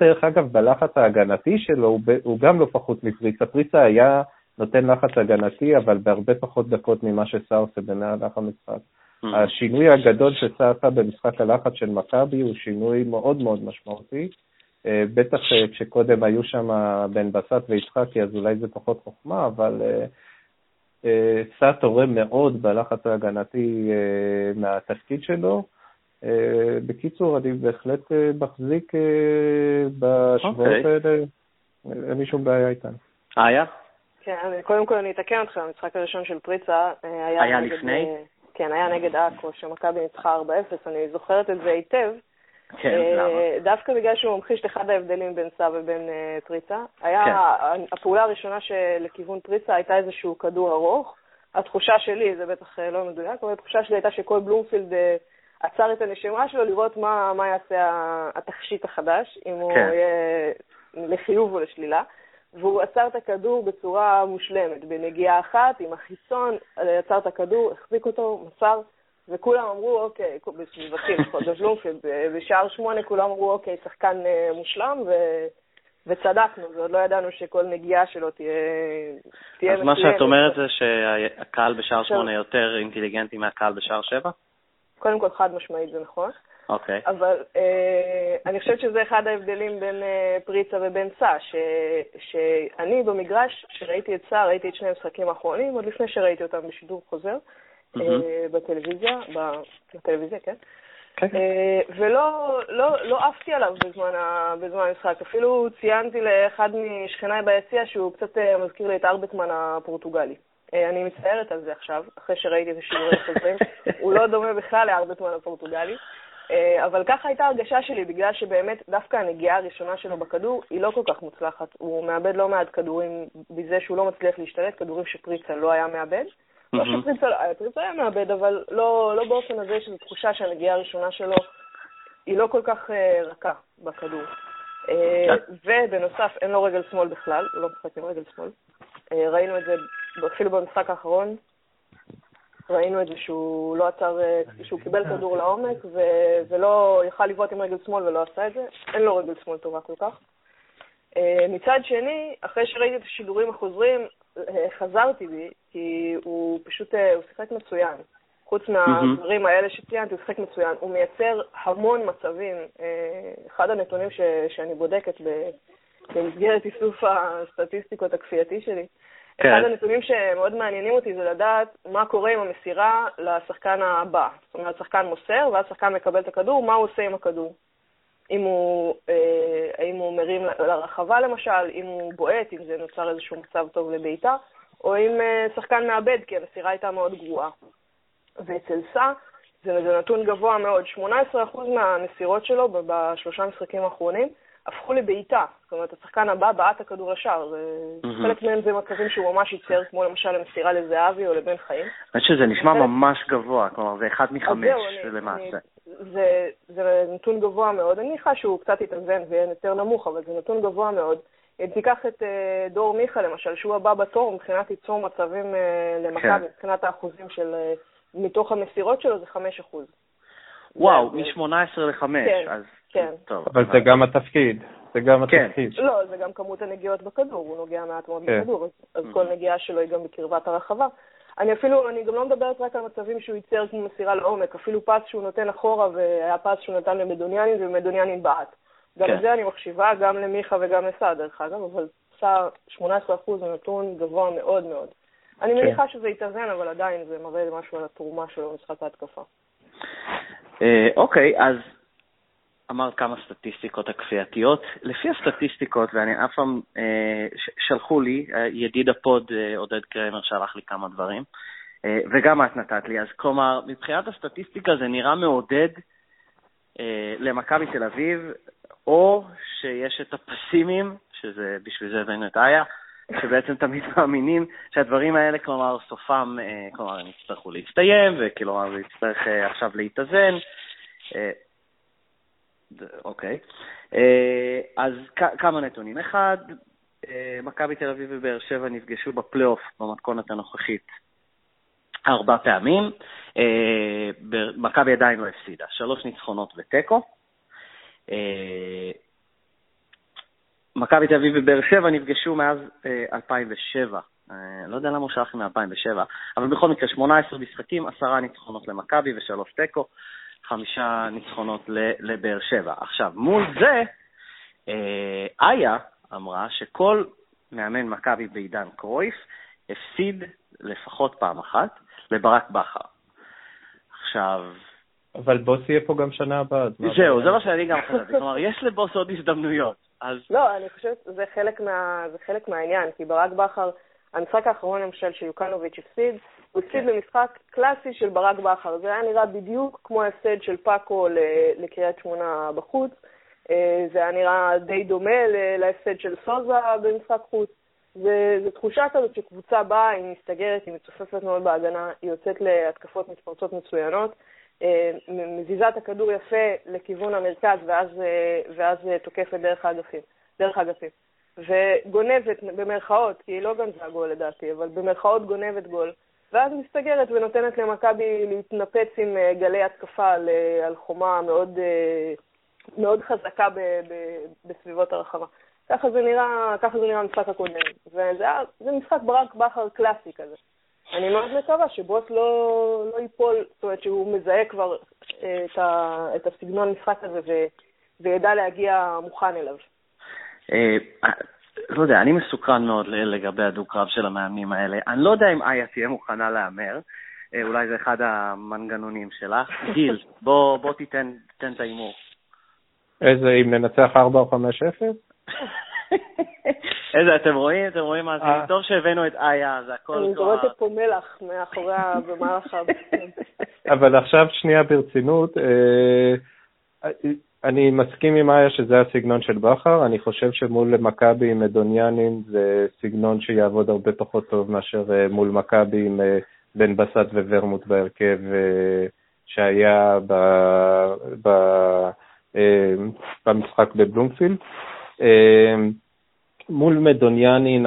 דרך אגב, בלחץ ההגנתי שלו הוא, הוא גם לא פחות מפריצה. פריצה היה נותן לחץ הגנתי, אבל בהרבה פחות דקות ממה שסע עושה במהלך המשחק. השינוי הגדול שסע עשה במשחק הלחץ של מכבי הוא שינוי מאוד מאוד משמעותי. אה, בטח אה, כשקודם היו שם בן בסט ויצחקי, אז אולי זה פחות חוכמה, אבל אה, סע תורם מאוד בלחץ ההגנתי מהתפקיד שלו. בקיצור, אני בהחלט מחזיק בשבועות אוקיי. האלה, אין לי שום בעיה איתן. היה? כן, אני- קודם כל אני אתקן אותך, המשחק הראשון של פריצה היה... היה נגד, לפני? כן, היה נגד עכו, שמכבי ניצחה 4-0, אני זוכרת את זה היטב. כן, אה, למה? דווקא בגלל שהוא ממחיש את אחד ההבדלים בין סע ובין אה, פריצה. היה, כן. הפעולה הראשונה שלכיוון פריצה הייתה איזשהו כדור ארוך. התחושה שלי, זה בטח אה, לא מדויק, אבל התחושה שלי הייתה שכל בלומפילד עצר את הנשימה שלו לראות מה, מה יעשה התכשיט החדש, אם הוא כן. יהיה לחיוב או לשלילה. והוא עצר את הכדור בצורה מושלמת, בנגיעה אחת, עם החיסון, עצר את הכדור, החזיק אותו, מסר, וכולם אמרו, אוקיי, בסביבתי לפחות, ב- בשער שמונה כולם אמרו, אוקיי, שחקן אה, מושלם, ו... וצדקנו, ועוד לא ידענו שכל נגיעה שלו תהיה, תהיה אז מה מצוינת. שאת אומרת זה שהקהל בשער שמונה יותר אינטליגנטי מהקהל בשער שבע? קודם כל, חד משמעית זה נכון. אוקיי. אבל אה, אני חושבת שזה אחד ההבדלים בין אה, פריצה ובין סע, ש, שאני במגרש, כשראיתי את סע, ראיתי את שני המשחקים האחרונים, עוד לפני שראיתי אותם בשידור חוזר, אה, מהמם. בטלוויזיה, בטלוויזיה, כן? כן. אה, ולא לא, לא עפתי עליו בזמן, ה, בזמן המשחק. אפילו ציינתי לאחד משכניי ביציע שהוא קצת אה, מזכיר לי את ארבטמן הפורטוגלי. אה, אני מצטערת על זה עכשיו, אחרי שראיתי את השידורים החוזרים. הוא לא דומה בכלל לארבטמן הפורטוגלי. אה, אבל ככה הייתה הרגשה שלי, בגלל שבאמת דווקא הנגיעה הראשונה שלו בכדור היא לא כל כך מוצלחת. הוא מאבד לא מעט כדורים בזה שהוא לא מצליח להשתלט, כדורים שפריצה לא היה מאבד. לא. שפריצה פריצה היה מאבד, אבל לא, לא באופן הזה שזו תחושה שהנגיעה הראשונה שלו היא לא כל כך אה, רכה בכדור. כן. ובנוסף, אין לו רגל שמאל בכלל, הוא לא משחק עם רגל שמאל. ראינו את זה אפילו במשחק האחרון, ראינו את זה שהוא לא עצר, שהוא קיבל כדור לעומק ולא יכל לבעוט עם רגל שמאל ולא עשה את זה. אין לו רגל שמאל טובה כל כך. מצד שני, אחרי שראיתי את השידורים החוזרים, חזרתי בי, כי הוא פשוט, הוא שיחק מצוין. חוץ מהדברים האלה שציינתי, הוא שיחק מצוין. הוא מייצר המון מצבים. אחד הנתונים ש, שאני בודקת במסגרת איסוף הסטטיסטיקות הכפייתי שלי, כן. אחד הנתונים שמאוד מעניינים אותי זה לדעת מה קורה עם המסירה לשחקן הבא. זאת אומרת, שחקן מוסר, ואז שחקן מקבל את הכדור, מה הוא עושה עם הכדור. אם הוא, אה, האם הוא מרים לרחבה למשל, אם הוא בועט, אם זה נוצר איזשהו מצב טוב לבעיטה, או אם אה, שחקן מאבד, כי המסירה הייתה מאוד גרועה. ואצל סא זה, זה נתון גבוה מאוד. 18% מהמסירות שלו בשלושה משחקים האחרונים הפכו לבעיטה. זאת אומרת, השחקן הבא בעט הכדור לשער. Mm-hmm. חלק מהם זה מצבים שהוא ממש ייצר, כמו למשל המסירה לזהבי או לבן חיים. אני חושב שזה נשמע ממש גבוה, כלומר זה אחד מחמש למעשה. זה, זה נתון גבוה מאוד. אני מניחה שהוא קצת יתאזן ויהיה יותר נמוך, אבל זה נתון גבוה מאוד. אם תיקח את uh, דור מיכה למשל, שהוא הבא בתור מבחינת ייצור מצבים uh, למכבי, כן. מבחינת האחוזים של, uh, מתוך המסירות שלו זה 5 אחוז. וואו, מ-18 ל-5, כן, אז כן. טוב. אבל זה גם התפקיד. זה גם כן. התפקיד. לא, זה גם כמות הנגיעות בכדור, הוא נוגע מעט מאוד כן. בכדור, אז mm-hmm. כל נגיעה שלו היא גם בקרבת הרחבה. אני אפילו, אני גם לא מדברת רק על מצבים שהוא ייצר כמו מסירה לעומק, אפילו פס שהוא נותן אחורה, והיה פס שהוא נתן למדוניאנים, ומדוניאנים בעט. גם כן. זה אני מחשיבה, גם למיכה וגם לסע, דרך אגב, אבל סע 18% זה נתון גבוה מאוד מאוד. אני כן. מניחה שזה יתאזן, אבל עדיין זה מראה משהו על התרומה שלו במשחק ההתקפה. אה, אוקיי, אז אמרת כמה סטטיסטיקות הכפייתיות. לפי הסטטיסטיקות, ואני אף פעם, אה, שלחו לי, אה, ידיד הפוד אה, עודד קרמר שלח לי כמה דברים, אה, וגם את נתת לי. אז כלומר, מבחינת הסטטיסטיקה זה נראה מעודד אה, למכבי תל אביב, או שיש את הפסימים, שזה, בשביל זה הבאנו את איה, שבעצם תמיד מאמינים שהדברים האלה, כלומר, סופם, אה, כלומר, הם יצטרכו להסתיים, וכלומר, זה יצטרך אה, עכשיו להתאזן. אוקיי. אה, אז כמה נתונים. אחד, אה, מכבי תל אביב ובאר שבע נפגשו בפלייאוף במתכונת הנוכחית ארבע פעמים. אה, מכבי עדיין לא הפסידה, שלוש ניצחונות ותיקו. מכבי תל אביב ובאר שבע נפגשו מאז 2007. אני לא יודע למה הוא שלח לי מ-2007, אבל בכל מקרה, 18 משחקים, עשרה ניצחונות למכבי ושלוש תיקו. חמישה ניצחונות לבאר שבע. עכשיו, מול זה, אה, איה אמרה שכל מאמן מכבי בעידן קרויף הפסיד לפחות פעם אחת לברק בכר. עכשיו... אבל בוס יהיה פה גם שנה הבאה. זהו, זה מה שאני גם חשבתי. כלומר, יש לבוס עוד הזדמנויות. אז... לא, אני חושבת שזה חלק, מה, חלק מהעניין, כי ברק בכר, המשחק האחרון למשל שיוקנוביץ' הפסיד, הוא הפסיד כן. במשחק קלאסי של ברק בכר. זה היה נראה בדיוק כמו ההפסד של פאקו לקריית שמונה בחוץ. אה, זה היה נראה די דומה להפסד של סוזה במשחק חוץ. זו תחושה כזאת שקבוצה באה, היא מסתגרת, היא מצופפת מאוד בהגנה, היא יוצאת להתקפות מתפרצות מצוינות, אה, מזיזה את הכדור יפה לכיוון המרכז ואז, אה, ואז תוקפת דרך האגפים. דרך האגפים. וגונבת, במרכאות, כי היא לא גנזה גול לדעתי, אבל במרכאות גונבת גול. ואז מסתגרת ונותנת למכבי להתנפץ עם אה, גלי התקפה על, אה, על חומה מאוד, אה, מאוד חזקה ב, ב, בסביבות הרחבה. ככה זה נראה, ככה זה נראה המשחק הקודם. וזה זה משחק ברק בכר קלאסי כזה. אני מאוד מקווה שבוס לא, לא ייפול, זאת אומרת שהוא מזהה כבר את, ה, את הסגנון משחק הזה ו, וידע להגיע מוכן אליו. לא יודע, אני מסוקרן מאוד לגבי הדו-קרב של המאמנים האלה. אני לא יודע אם איה תהיה מוכנה להמר, אה, אולי זה אחד המנגנונים שלך. גיל, בוא, בוא תיתן, תיתן את ההימור. איזה, אם ננצח 4 או 5-0? איזה, אתם רואים? אתם רואים מה זה? אה. טוב שהבאנו את איה, זה הכל... אני זורקת פה מלח מאחורי במהלך ה... אבל עכשיו שנייה ברצינות. אני מסכים עם איה שזה הסגנון של בכר, אני חושב שמול מכבי עם מדוניאנים זה סגנון שיעבוד הרבה פחות טוב מאשר אה, מול מכבי עם אה, בן בסט וורמוט בהרכב אה, שהיה ב, ב, במשחק בבלומפילד. מול מדוניאנין,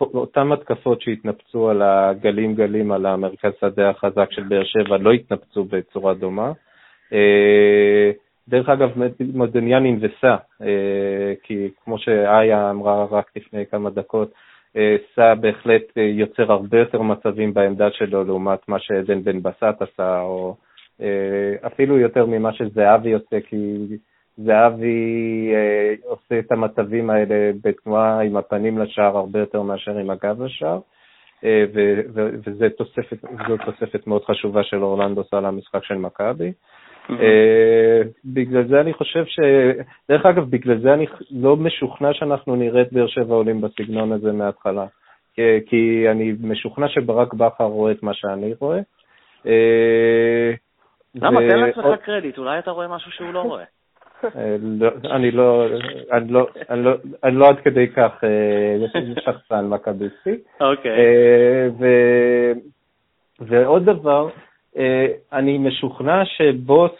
אותן התקפות שהתנפצו על הגלים גלים על המרכז שדה החזק של באר שבע לא התנפצו בצורה דומה. דרך אגב, מדוניאנין וסע, כי כמו שאיה אמרה רק לפני כמה דקות, סע בהחלט יוצר הרבה יותר מצבים בעמדה שלו לעומת מה שעדן בן בסט עשה, או אפילו יותר ממה שזהבי עושה, כי זהבי אה, עושה את המצבים האלה בתנועה עם הפנים לשער הרבה יותר מאשר עם הגב לשער, אה, וזו תוספת, תוספת מאוד חשובה של אורלנדו סל למשחק של מכבי. אה, בגלל זה אני חושב ש... דרך אגב, בגלל זה אני לא משוכנע שאנחנו נראה את באר שבע עולים בסגנון הזה מההתחלה. כי אני משוכנע שברק בכר רואה את מה שאני רואה. למה? תן לעצמך קרדיט, אולי אתה רואה משהו שהוא לא רואה. אה, לא, אני לא, אני לא, אני לא, עד כדי כך אה, שחצן מכביסטי. אוקיי. אה, ועוד דבר, אני משוכנע שבוס,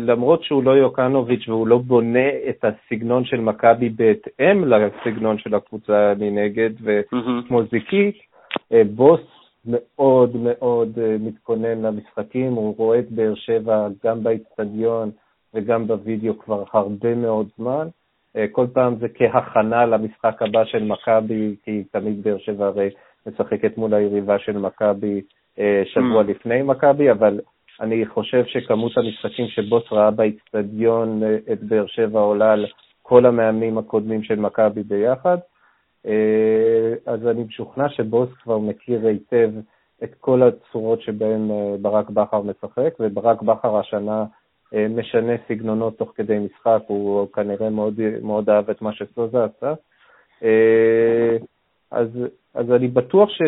למרות שהוא לא יוקנוביץ' והוא לא בונה את הסגנון של מכבי בהתאם לסגנון של הקבוצה מנגד, וכמו זיקית, בוס מאוד מאוד מתכונן למשחקים, הוא רואה את באר שבע גם באיצטדיון, וגם בווידאו כבר הרבה מאוד זמן. אה, כל פעם זה כהכנה למשחק הבא של מכבי, כי תמיד באר שבע הרי משחקת מול היריבה של מכבי אה, שבוע mm. לפני מכבי, אבל אני חושב שכמות המשחקים שבוס ראה באיצטדיון אה, את באר שבע עולה על כל המאמנים הקודמים של מכבי ביחד. אז אני משוכנע שבוס כבר מכיר היטב את כל הצורות שבהן ברק בכר משחק, וברק בכר השנה אה, משנה סגנונות תוך כדי משחק, הוא כנראה מאוד, מאוד אהב את מה שסוזה עשה. אה, אז, אז אני בטוח ש...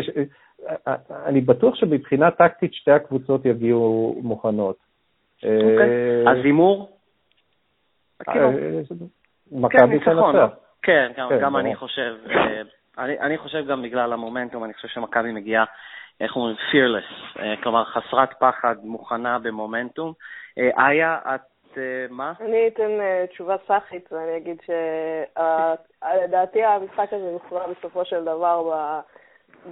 אני בטוח שמבחינה טקטית שתי הקבוצות יגיעו מוכנות. אוקיי. אז הימור? מכבי תנצח. כן, גם, כן, גם אני חושב. אני, אני חושב גם בגלל המומנטום, אני חושב שמכבי מגיעה, איך אומרים, fearless, כלומר חסרת פחד, מוכנה במומנטום. אה, איה, את אה, מה? אני אתן אה, תשובה סאחית ואני אגיד שלדעתי המשחק הזה יוכרע בסופו של דבר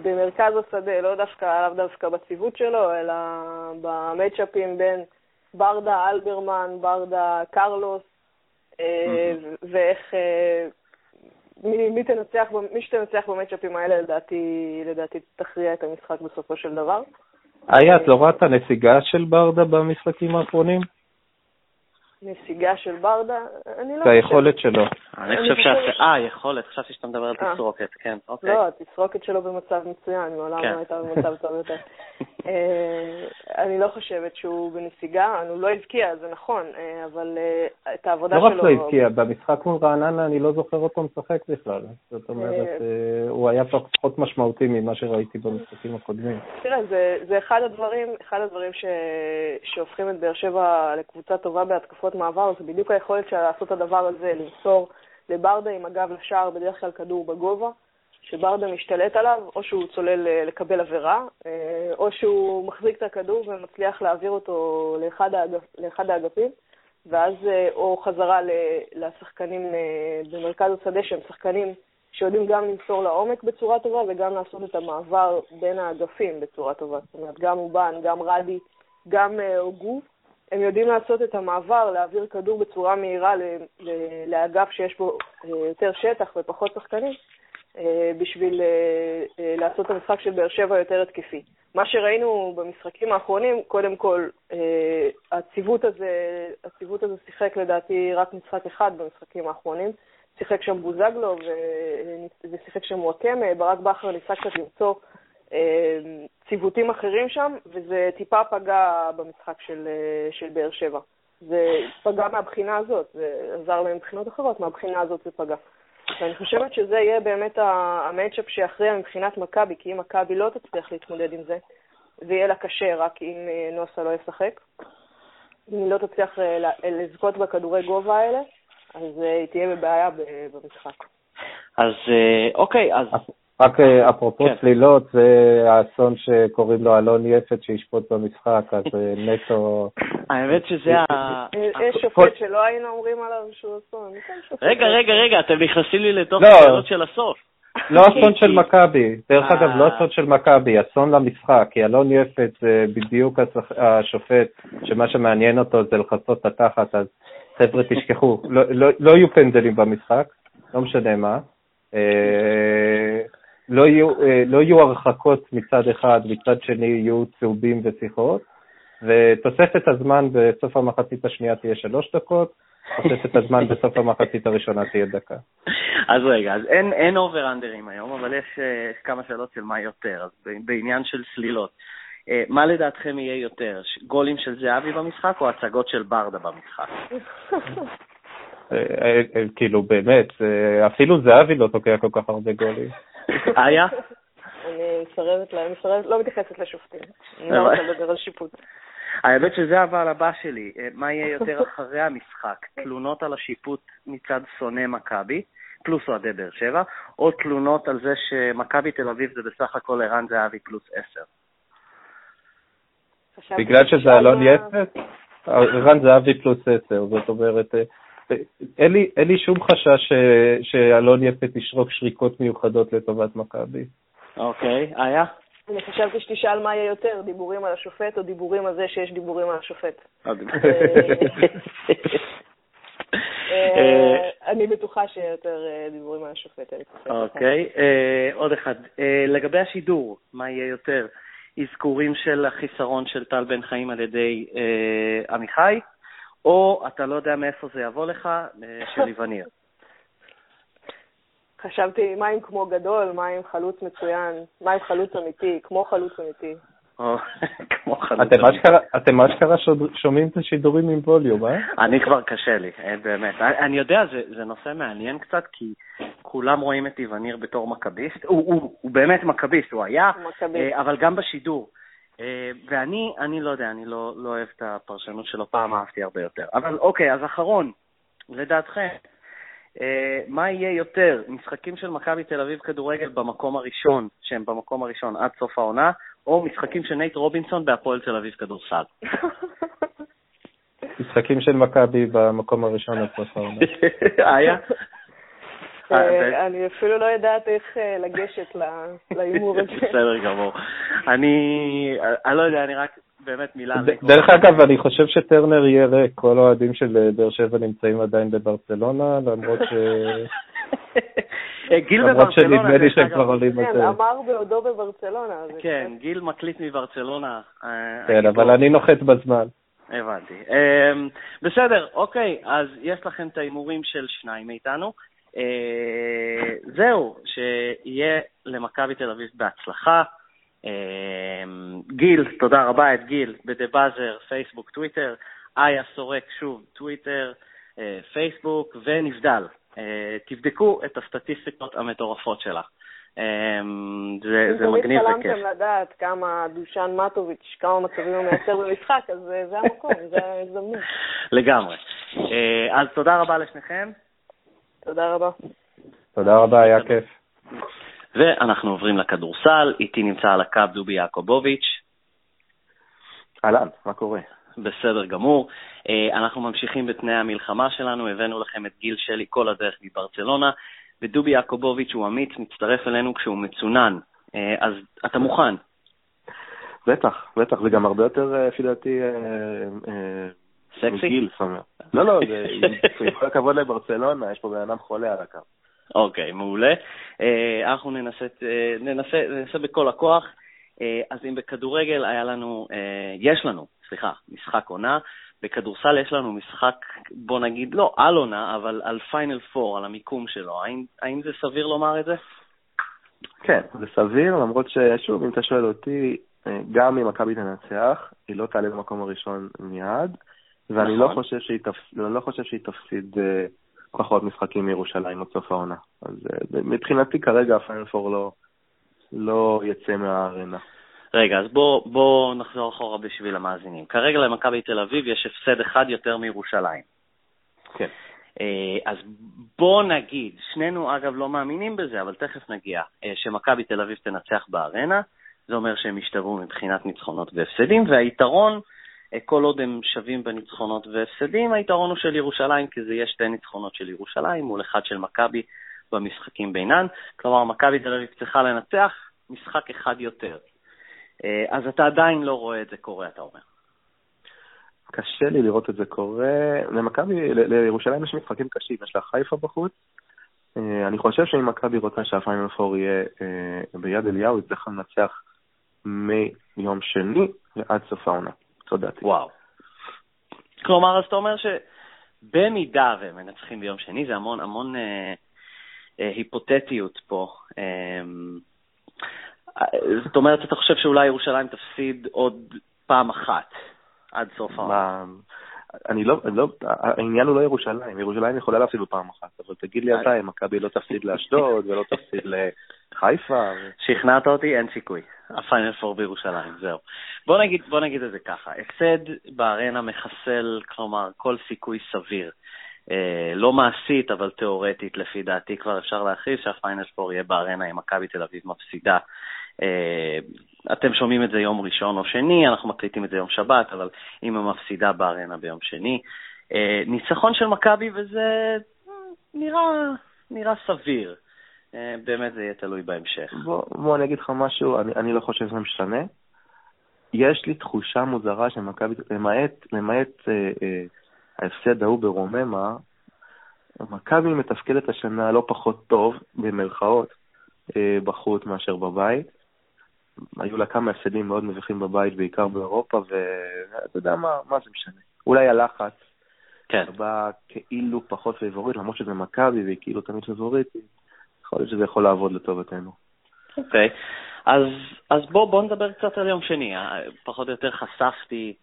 במרכז השדה, לא דווקא, לאו דווקא בציוות שלו, אלא במצ'אפים בין ברדה אלברמן, ברדה קרלוס, ואיך, מי, מי תנצח, מי שתנצח במצ'אפים האלה לדעתי, לדעתי תכריע את המשחק בסופו של דבר. איה, את לא רואה את הנסיגה של ברדה במשחקים האחרונים? נסיגה של ברדה? אני לא חושבת. זה היכולת שלו. אני חושב ש... אה, יכולת, חשבתי שאתה מדבר על אה. תסרוקת, כן, אוקיי. לא, התסרוקת שלו במצב מצוין, מעולם כן. לא הייתה במצב טוב יותר. אה, אני לא חושבת שהוא בנסיגה, הוא לא הבקיע, זה נכון, אה, אבל את העבודה שלו... לא רק לא הבקיע, במשחק מול רעננה אני לא זוכר אותו משחק בכלל. זאת אומרת, הוא היה פחות משמעותי ממה שראיתי במשחקים הקודמים. תראה, זה אחד הדברים, אחד הדברים שהופכים את באר שבע לקבוצה טובה בהתקפות מעבר, זה בדיוק היכולת שלה לעשות את הדבר הזה, למסור לברדה עם הגב לשער, בדרך כלל כדור בגובה, שברדה משתלט עליו, או שהוא צולל אה, לקבל עבירה, אה, או שהוא מחזיק את הכדור ומצליח להעביר אותו לאחד, האגפ, לאחד האגפים, ואז אה, או חזרה לשחקנים במרכז השדה, שהם שחקנים שיודעים גם למסור לעומק בצורה טובה וגם לעשות את המעבר בין האגפים בצורה טובה. זאת אומרת, גם אובן, גם רדי, גם הוגו, הם יודעים לעשות את המעבר, להעביר כדור בצורה מהירה לאגף שיש בו יותר שטח ופחות שחקנים, בשביל אה, לעשות את המשחק של באר שבע יותר התקפי. מה שראינו במשחקים האחרונים, קודם כל, הציוות הזה, הציוות הזה שיחק לדעתי רק משחק אחד במשחקים האחרונים. שיחק שם בוזגלו ושיחק שם וואקמה, ברק בכר ניסה קצת למצוא ציוותים אחרים שם, וזה טיפה פגע במשחק של, אה, של באר שבע. זה פגע מהבחינה הזאת, זה עזר להם מבחינות אחרות, מהבחינה הזאת זה פגע. ואני חושבת שזה יהיה באמת המצ'אפ שיכריע מבחינת מכבי, כי אם מכבי לא תצליח להתמודד עם זה, זה יהיה לה קשה רק אם אה, נוסה לא ישחק. אם היא לא תצליח אה, לזכות בכדורי גובה האלה, אז היא תהיה בבעיה במשחק. אז אוקיי, אז רק אה, אפרופו כן. צלילות, זה האסון שקוראים לו אלון יפת שישפוט במשחק, אז אה, נטו... האמת שזה ה... אה, יש כל- שופט שלא היינו אומרים עליו שהוא אסון. כן. רגע, רגע, רגע, אתם נכנסים לי לתוך לא. השאלות של הסוף. לא אסון של מכבי, דרך אה. אגב, לא אסון של מכבי, אסון למשחק, כי אלון יפת זה בדיוק השופט, שמה שמעניין אותו זה לכסות את התחת, אז חבר'ה תשכחו, לא- לא- לא יהיו פנדלים במשחק, לא משנה מה. לא יהיו, אה, לא יהיו הרחקות מצד אחד, מצד שני יהיו צהובים ושיחות, ותוספת הזמן בסוף המחצית השנייה תהיה שלוש דקות, תוספת הזמן בסוף המחצית הראשונה תהיה דקה. אז רגע, אז אין, אין אובר-אנדרים היום, אבל יש אה, כמה שאלות של מה יותר, אז בעניין של סלילות. אה, מה לדעתכם יהיה יותר, גולים של זהבי במשחק או הצגות של ברדה במשחק? כאילו באמת, אפילו זהבי לא תוקע כל כך הרבה גולים. איה? אני מסרבת, לה- מסרבת, לא מתייחסת לשופטים. אני לא רוצה לדבר על שיפוט. האמת שזה אבל הבא שלי, אה, מה יהיה יותר אחרי המשחק? תלונות על השיפוט מצד שונא מכבי, פלוס אוהדי באר שבע, או תלונות על זה שמכבי תל אביב זה בסך הכל ערן זהבי פלוס עשר? בגלל שזה אלון יפת, רן זהבי פלוס עשר, זאת אומרת, אה, אה, אין לי- אין לי שום חשש ש- שאלון יפת ישרוק שריקות מיוחדות לטובת מכבי. אוקיי, איה? אני חשבתי שתשאל מה יהיה יותר, דיבורים על השופט או דיבורים על זה שיש דיבורים על השופט. אה, אה, אני בטוחה שיהיה יותר אה, דיבורים על השופט. אוקיי, אה, עוד אחד. אה, לגבי השידור, מה יהיה יותר? אזכורים של החיסרון של טל בן חיים על ידי אה, עמיחי, או אתה לא יודע מאיפה זה יבוא לך, אה, של איווניר. חשבתי, מה עם כמו גדול, מה עם חלוץ מצוין, מה עם חלוץ אמיתי, כמו חלוץ אמיתי. או כמו חלוץ. אתם אשכרה- אתם אשכרה שוד- שומעים את השידורים עם ווליום, אה? אני כבר קשה לי, אה, באמת. אני יודע, זה, נושא מעניין קצת, כי כולם רואים את איווניר בתור מכביסט. הוא, באמת מכביסט, הוא היה. אה, אבל גם בשידור. אה, ואני, אני לא יודע, אני לא, לא אוהב את הפרשנות שלו, פעם אהבתי הרבה יותר. אבל אוקיי, אז אחרון, לדעתכם, אה, מה יהיה יותר, משחקים של מכבי תל אביב כדורגל במקום הראשון, שהם במקום הראשון עד סוף העונה, או משחקים של נייט רובינסון בהפועל תל אביב כדורסל? משחקים של מכבי במקום הראשון עד סוף העונה. היה? אה, אה, אני אפילו לא יודעת איך אה, לגשת להימור הזה. בסדר גמור. אני, אני לא יודע, אני רק באמת מילה. דרך אגב, אני חושב שטרנר יהיה ריק, כל האוהדים של באר שבע נמצאים עדיין בברצלונה, למרות ש... גיל למרות בברצלונה, שנדמה לי שהם. כבר עולים על כן, זה. אמר בעודו בברצלונה. כן, גיל מקליט מברצלונה. כן. אבל אני נוחת בזמן. הבנתי. בסדר, אוקיי, אז יש לכם את ההימורים של שניים מאיתנו. אה, זהו, שיהיה למכבי תל אביב בהצלחה. אמ, גיל, תודה רבה את גיל, ב The Buzzer, פייסבוק, טוויטר. איה סורק, שוב, טוויטר, אה, פייסבוק, ונבדל. אה, תבדקו את הסטטיסטיקות המטורפות שלה. זה, אם זה תמיד מגניב וכיף. חלמתם לדעת כמה דושן מטוביץ', כמה מצבים הוא מייצר במשחק, אז אה, זה המקום, זה ההזדמנות. לגמרי. אה, אז תודה רבה לשניכם, תודה רבה. תודה רבה, היה כיף. ואנחנו עוברים לכדורסל. איתי נמצא על הקו דובי יעקובוביץ'. אהלן, מה קורה? בסדר גמור. אה, אנחנו ממשיכים בתנאי המלחמה שלנו, הבאנו לכם את גיל שלי כל הדרך מברצלונה, ודובי יעקובוביץ' הוא אמיץ, מצטרף אלינו כשהוא מצונן. אה, אז אתה מוכן? בטח, בטח, זה גם הרבה יותר, אה, לפי דעתי, סקסי? מגיל, זאת אומרת. לא, לא, זה- עם כל הכבוד לברצלונה, יש פה בן אדם חולה על הקו. אוקיי, מעולה. אה, אנחנו ננסה, אה, ננסה, ננסה בכל הכוח. אה, אז אם בכדורגל היה לנו, אה, יש לנו, סליחה, משחק עונה, בכדורסל יש לנו משחק, בוא נגיד, לא על עונה, אבל על פיינל פור, על המיקום שלו. האם, האם זה סביר לומר את זה? כן, זה סביר, למרות ששוב, אם אתה שואל אותי, גם אם מכבי תנצח, היא לא תעלה במקום הראשון מיד, ואני לא נכון. חושב שהיא תפ- לא חושב שהיא תפסיד אה, פחות משחקים מירושלים עד סוף העונה. אז אה, מבחינתי כרגע הפיינל פור לא- לא יצא מהארנה. רגע, אז בוא, בוא נחזור אחורה בשביל המאזינים. כרגע למכבי תל אביב יש הפסד אחד יותר מירושלים. כן. אה, אז בוא נגיד, שנינו אגב לא מאמינים בזה, אבל תכף נגיע, שמכבי תל אביב תנצח בארנה, זה אומר שהם ישתוו מבחינת ניצחונות והפסדים, והיתרון, כל עוד הם שווים בניצחונות והפסדים, היתרון הוא של ירושלים, כי זה יהיה שתי ניצחונות של ירושלים מול אחד של מכבי במשחקים בינן. כלומר, מכבי תל אביב צריכה לנצח משחק אחד יותר. אז אתה עדיין לא רואה את זה קורה, אתה אומר. קשה לי לראות את זה קורה. למכבי, לירושלים יש משחקים קשים, יש לה חיפה בחוץ. אה, אני חושב שאם מכבי רוצה שהפיינל פור יהיה אה, ביד אליהו, היא צריכה לנצח מיום שני ועד סוף העונה. תודה. וואו. כלומר, אז אתה אומר שבמידה והם מנצחים ביום שני, זה המון המון אה, אה, היפותטיות פה. אה, זאת אומרת, אתה חושב שאולי ירושלים תפסיד עוד פעם אחת עד סוף העונה. אני לא, לא, העניין הוא לא ירושלים, ירושלים יכולה להפסיד בפעם אחת, אבל תגיד לי אתה אם מכבי לא תפסיד לאשדוד ולא תפסיד לחיפה. שכנעת אותי, אין סיכוי. הפיינל פור בירושלים, זהו. בוא נגיד, בוא נגיד את זה ככה, הפסד בארנה מחסל, כלומר, כל סיכוי סביר. אה, לא מעשית, אבל תיאורטית, לפי דעתי כבר אפשר להכריז שהפיינל פור יהיה בארנה אם מכבי תל אביב מפסידה אה, אתם שומעים את זה יום ראשון או שני, אנחנו מקליטים את זה יום שבת, אבל אם היא מפסידה בארנה ביום שני. אה, ניצחון של מכבי וזה אה, נראה, נראה סביר. באמת זה יהיה תלוי בהמשך. בוא, בוא אני אגיד לך משהו, אני, אני לא חושב שזה משתנה. יש לי תחושה מוזרה שמכבי, למעט, למעט אה, אה, ההפסד ההוא ברוממה, מכבי מתפקדת השנה לא פחות טוב, במרכאות, אה, בחוץ מאשר בבית. היו לה כמה הפסדים מאוד מביכים בבית, בעיקר באירופה, ואתה יודע מה, מה זה משנה. אולי הלחץ, כן. בא כאילו פחות פייבוריט, למרות שזה מכבי והיא כאילו תמיד פייבוריט, יכול להיות שזה יכול לעבוד לטובתנו. אוקיי, okay. אז, אז בואו בוא נדבר קצת על יום שני. פחות או יותר חשפתי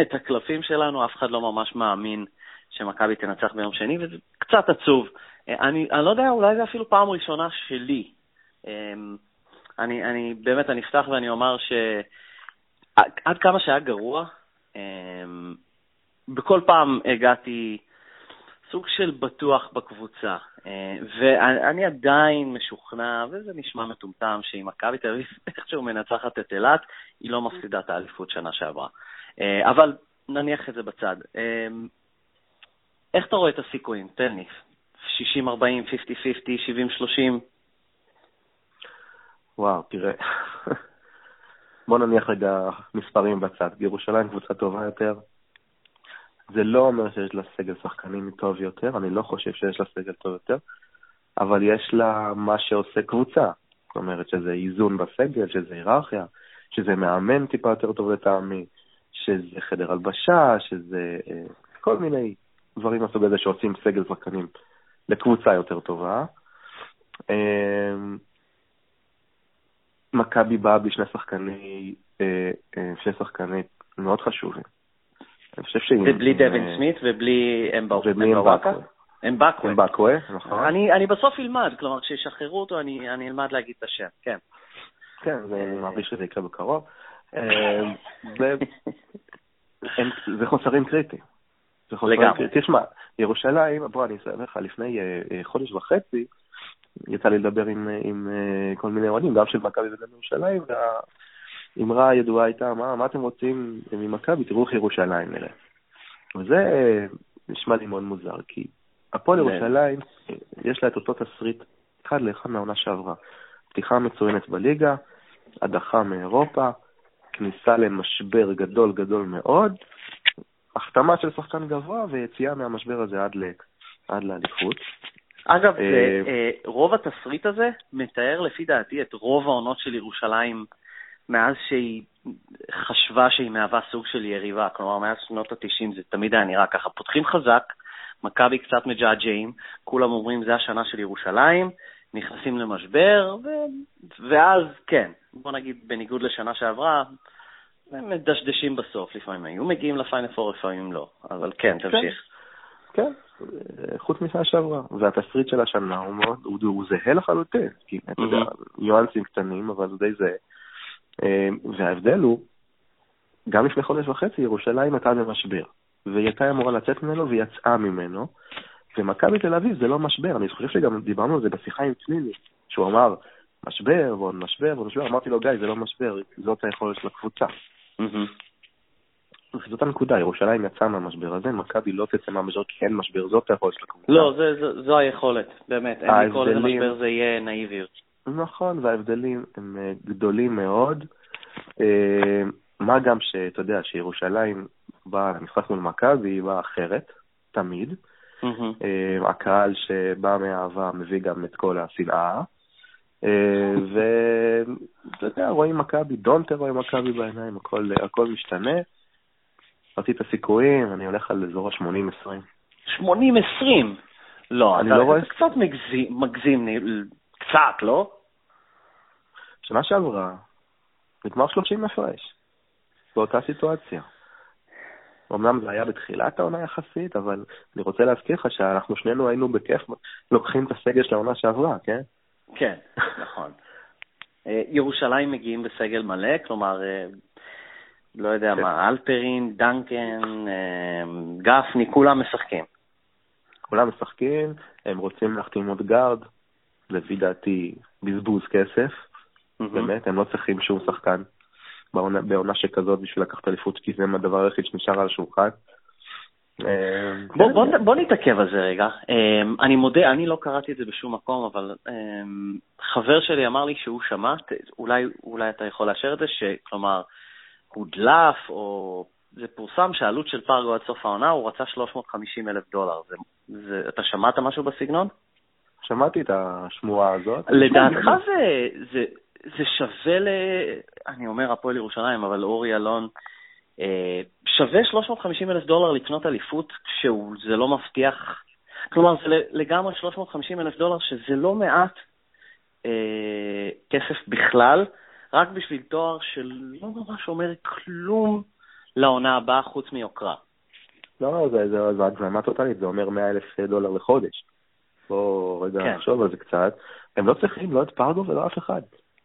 את הקלפים שלנו, אף אחד לא ממש מאמין שמכבי תנצח ביום שני, וזה קצת עצוב. אני, אני לא יודע, אולי זה אפילו פעם ראשונה שלי. אמ, אני, אני באמת, אני אפתח ואני אומר שעד כמה שהיה גרוע, אמ, בכל פעם הגעתי סוג של בטוח בקבוצה, אה, ואני עדיין משוכנע, וזה נשמע מטומטם, שאם מכבי תל אביב איכשהו מנצחת את אילת, היא לא מפסידה את האליפות שנה שעברה. אה, אבל נניח את זה בצד. אמ, איך אתה רואה את הסיכויים? תן לי. 60-40, 50-50, 70-30? וואו, תראה. בוא נניח רגע מספרים בצד. ירושלים קבוצה טובה יותר. זה לא אומר שיש לה סגל שחקנים טוב יותר, אני לא חושב שיש לה סגל טוב יותר, אבל יש לה מה שעושה קבוצה. זאת אומרת שזה איזון בסגל, שזה היררכיה, שזה מאמן טיפה יותר טוב לטעמי, שזה חדר הלבשה, שזה אה, כל מיני דברים מהסוג הזה שעושים סגל שחקנים לקבוצה יותר טובה. אה, מכבי באה בלי שני שחקני, אה, שני שחקני מאוד חשובים. אני חושב שאם... ובלי דווין אה, סמית ובלי אמבוואקה? אמבקווה. אמבקווה, נכון. אני, בסוף אלמד, כלומר, כשישחררו אותו אני, אלמד להגיד את השם, כן. כן, אני מרגיש שזה יקרה בקרוב. זה, זה חוסרים קריטיים. לגמרי. תשמע, ירושלים, בוא, אני אסיים לך, לפני חודש וחצי, יצא לי לדבר עם, עם כל מיני אוהדים, גם של מכבי וגם ירושלים, והאמרה הידועה הייתה, מה, מה אתם רוצים ממכבי? תראו איך ירושלים נראה. וזה uh, נשמע לי מאוד מוזר, כי הפועל ירושלים, יש לה את אותו תסריט אחד לאחד מהעונה שעברה. פתיחה מצוינת בליגה, הדחה מאירופה, כניסה למשבר גדול גדול מאוד, החתמה של שחקן גבוה ויציאה מהמשבר הזה עד, ל, עד לאליפות. אגב, אה, אה, רוב התסריט הזה מתאר לפי דעתי את רוב העונות של ירושלים מאז שהיא חשבה שהיא מהווה סוג של יריבה. כלומר, מאז שנות ה-90 זה תמיד היה נראה ככה. פותחים חזק, מכבי קצת מג'עג'עים, כולם אומרים זה השנה של ירושלים, נכנסים למשבר, ו... ואז כן, בוא נגיד בניגוד לשנה שעברה, הם מדשדשים בסוף, לפעמים היו מגיעים לפיינפור, לפעמים לא, אבל כן, כן. תמשיך. כן, חוץ משנה שעברה. והתסריט של השנה הוא מאוד, הוא, הוא זהה לחלוטין, כי אתה יודע, ניואנסים קטנים, אבל זה די זהה. אה, וההבדל הוא, גם לפני חודש וחצי ירושלים הייתה במשבר, והיא הייתה אמורה לצאת ממנו והיא יצאה ממנו, ומכבי תל אביב זה לא משבר, אני חושב שגם דיברנו על זה בשיחה עם צלילי, שהוא אמר, משבר ועוד משבר ועוד משבר, אמרתי לו, גיא, זה לא משבר, זאת היכולת של הקבוצה. זאת הנקודה, ירושלים יצאה מהמשבר הזה, מכבי לא תצא מהמשבר כי אין משבר, זאת היכולת של הקבוצה. לא, זו היכולת, באמת, אין לקרוא לזה משבר, זה יהיה נאיביות. נכון, וההבדלים הם אה, גדולים מאוד. אה, מה גם שאתה יודע, שירושלים באה למשחק מול מכבי, היא באה אחרת, תמיד. Mm-hmm. הקהל שבא מאהבה מביא גם את כל השנאה. ואתה יודע, רואים מכבי, דונטר רואים מכבי בעיניים, הכל, הכל משתנה. רציתי את הסיכויים, אני הולך על אזור ה-80-20. 80-20? לא, אני לא רואה... זה קצת מגזים, מגזים, קצת, לא? שנה שעברה, נגמר 30 הפרש, באותה סיטואציה. אמנם זה היה בתחילת העונה יחסית, אבל אני רוצה להזכיר לך שאנחנו שנינו היינו בכיף לוקחים את הסגל של העונה שעברה, כן? כן, נכון. אה, ירושלים מגיעים בסגל מלא, כלומר, אה, לא יודע כן. מה, אלפרין, דנקן, אה, גפני, כולם משחקים. כולם משחקים, הם רוצים להחתים עוד גארד, לפי דעתי בזבוז כסף, mm-hmm. באמת, הם לא צריכים שום שחקן בעונה, בעונה שכזאת בשביל לקחת אליפות, כי זה הדבר היחיד שנשאר על השולחן. בוא, כן. בוא, בוא נתעכב על זה רגע. אה, אני מודה, אני לא קראתי את זה בשום מקום, אבל אה, חבר שלי אמר לי שהוא שמע, אולי, אולי אתה יכול לאשר את זה, שכלומר, הודלף, או זה פורסם שהעלות של פרגו עד סוף העונה, הוא רצה 350 אלף דולר. זה, זה, אתה שמעת משהו בסגנון? שמעתי את השמועה הזאת. לדעתך זה, זה, זה שווה ל... אני אומר הפועל ירושלים, אבל אורי אלון, אה, שווה 350 אלף דולר לקנות אליפות כשזה לא מבטיח, כלומר זה לגמרי 350 אלף דולר שזה לא מעט אה, כסף בכלל, רק בשביל תואר שלא ממש אומר כלום לעונה הבאה חוץ מיוקרה. לא, זה, זה, זה הגזמה טוטאלית, זה אומר 100 אלף דולר לחודש. בוא רגע כן. נחשוב על זה קצת. הם לא צריכים לא את פרגו ולא אף אחד.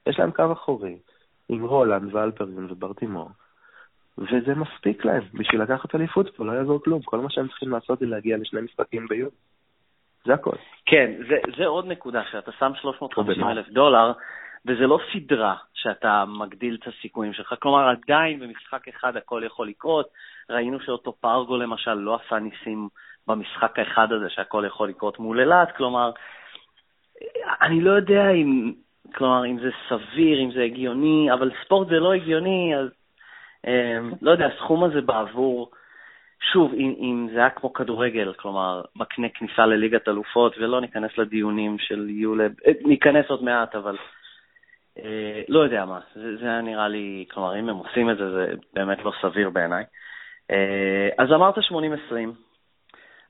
יש להם קו אחורי, עם רולנד ואלפרין וברטימור. וזה מספיק להם בשביל לקחת אליפות פה, לא יעזור כלום. כל מה שהם צריכים לעשות זה להגיע לשני משחקים ביום. זה הכל. כן, זה, זה עוד נקודה, שאתה שם 350 אלף דולר, וזה לא סדרה שאתה מגדיל את הסיכויים שלך. כלומר, עדיין במשחק אחד הכל יכול לקרות. ראינו שאותו פרגו למשל לא עשה ניסים במשחק האחד הזה שהכל יכול לקרות מול אילת. כלומר, אני לא יודע אם, כלומר, אם זה סביר, אם זה הגיוני, אבל ספורט זה לא הגיוני, אז אמ, לא יודע, הסכום הזה בעבור, שוב, אם, אם זה היה כמו כדורגל, כלומר, מקנה כניסה לליגת אלופות, ולא ניכנס לדיונים של יולב, אה, ניכנס עוד מעט, אבל אה, לא יודע מה, זה, היה נראה לי, כלומר, אם הם עושים את זה, זה באמת לא סביר בעיניי. אה, אז אמרת 80-20.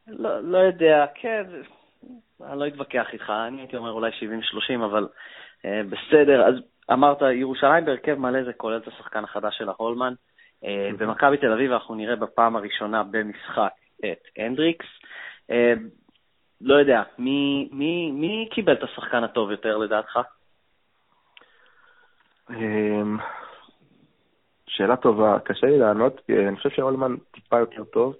לא, לא יודע, כן, אני לא אתווכח איתך, אני הייתי אומר אולי 70-30, אבל אה, בסדר. אז אמרת, ירושלים בהרכב מלא זה כולל את השחקן החדש של ההולמן. אה, במכבי תל אביב אנחנו נראה בפעם הראשונה במשחק את הנדריקס. אה, לא יודע, מי, מי, מי קיבל את השחקן הטוב יותר לדעתך? אמ, שאלה טובה, קשה לי לענות, אני חושב שהולמן טיפה יותר טוב.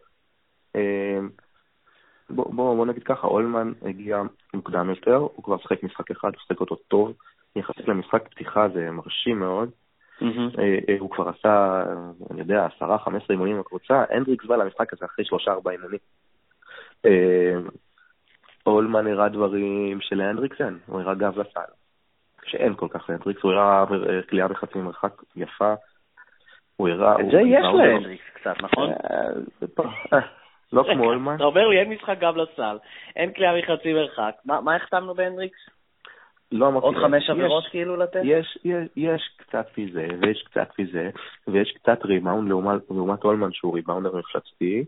בוא, בוא, בוא נגיד ככה, אולמן הגיע מוקדם יותר, הוא כבר שחק משחק אחד, הוא שחק אותו טוב. יחסית למשחק פתיחה זה מרשים מאוד. Mm-hmm. הוא כבר עשה, אני יודע, עשרה, חמש עשרה אימונים בקבוצה, הנדריקס בא למשחק הזה אחרי שלושה, ארבעה אימונים. אולמן הראה דברים שלהנדריקס אין, הוא הראה גב לסל. שאין כל כך להנדריקס, הוא הראה כליאה בחצי מרחק יפה. הוא הראה... את זה יש להנדריקס קצת, נכון? לא כמו אולמן. אתה אומר לי, אין משחק גב לסל, אין כליאה מחצי מרחק, מה החתמנו בהנדריקס? לא אמרתי... עוד חמש עבירות כאילו לתת? יש, יש, יש קצת מזה, ויש קצת מזה, ויש קצת ריבאונד לעומת, לעומת אולמן שהוא ריבאונדר מפלצתי.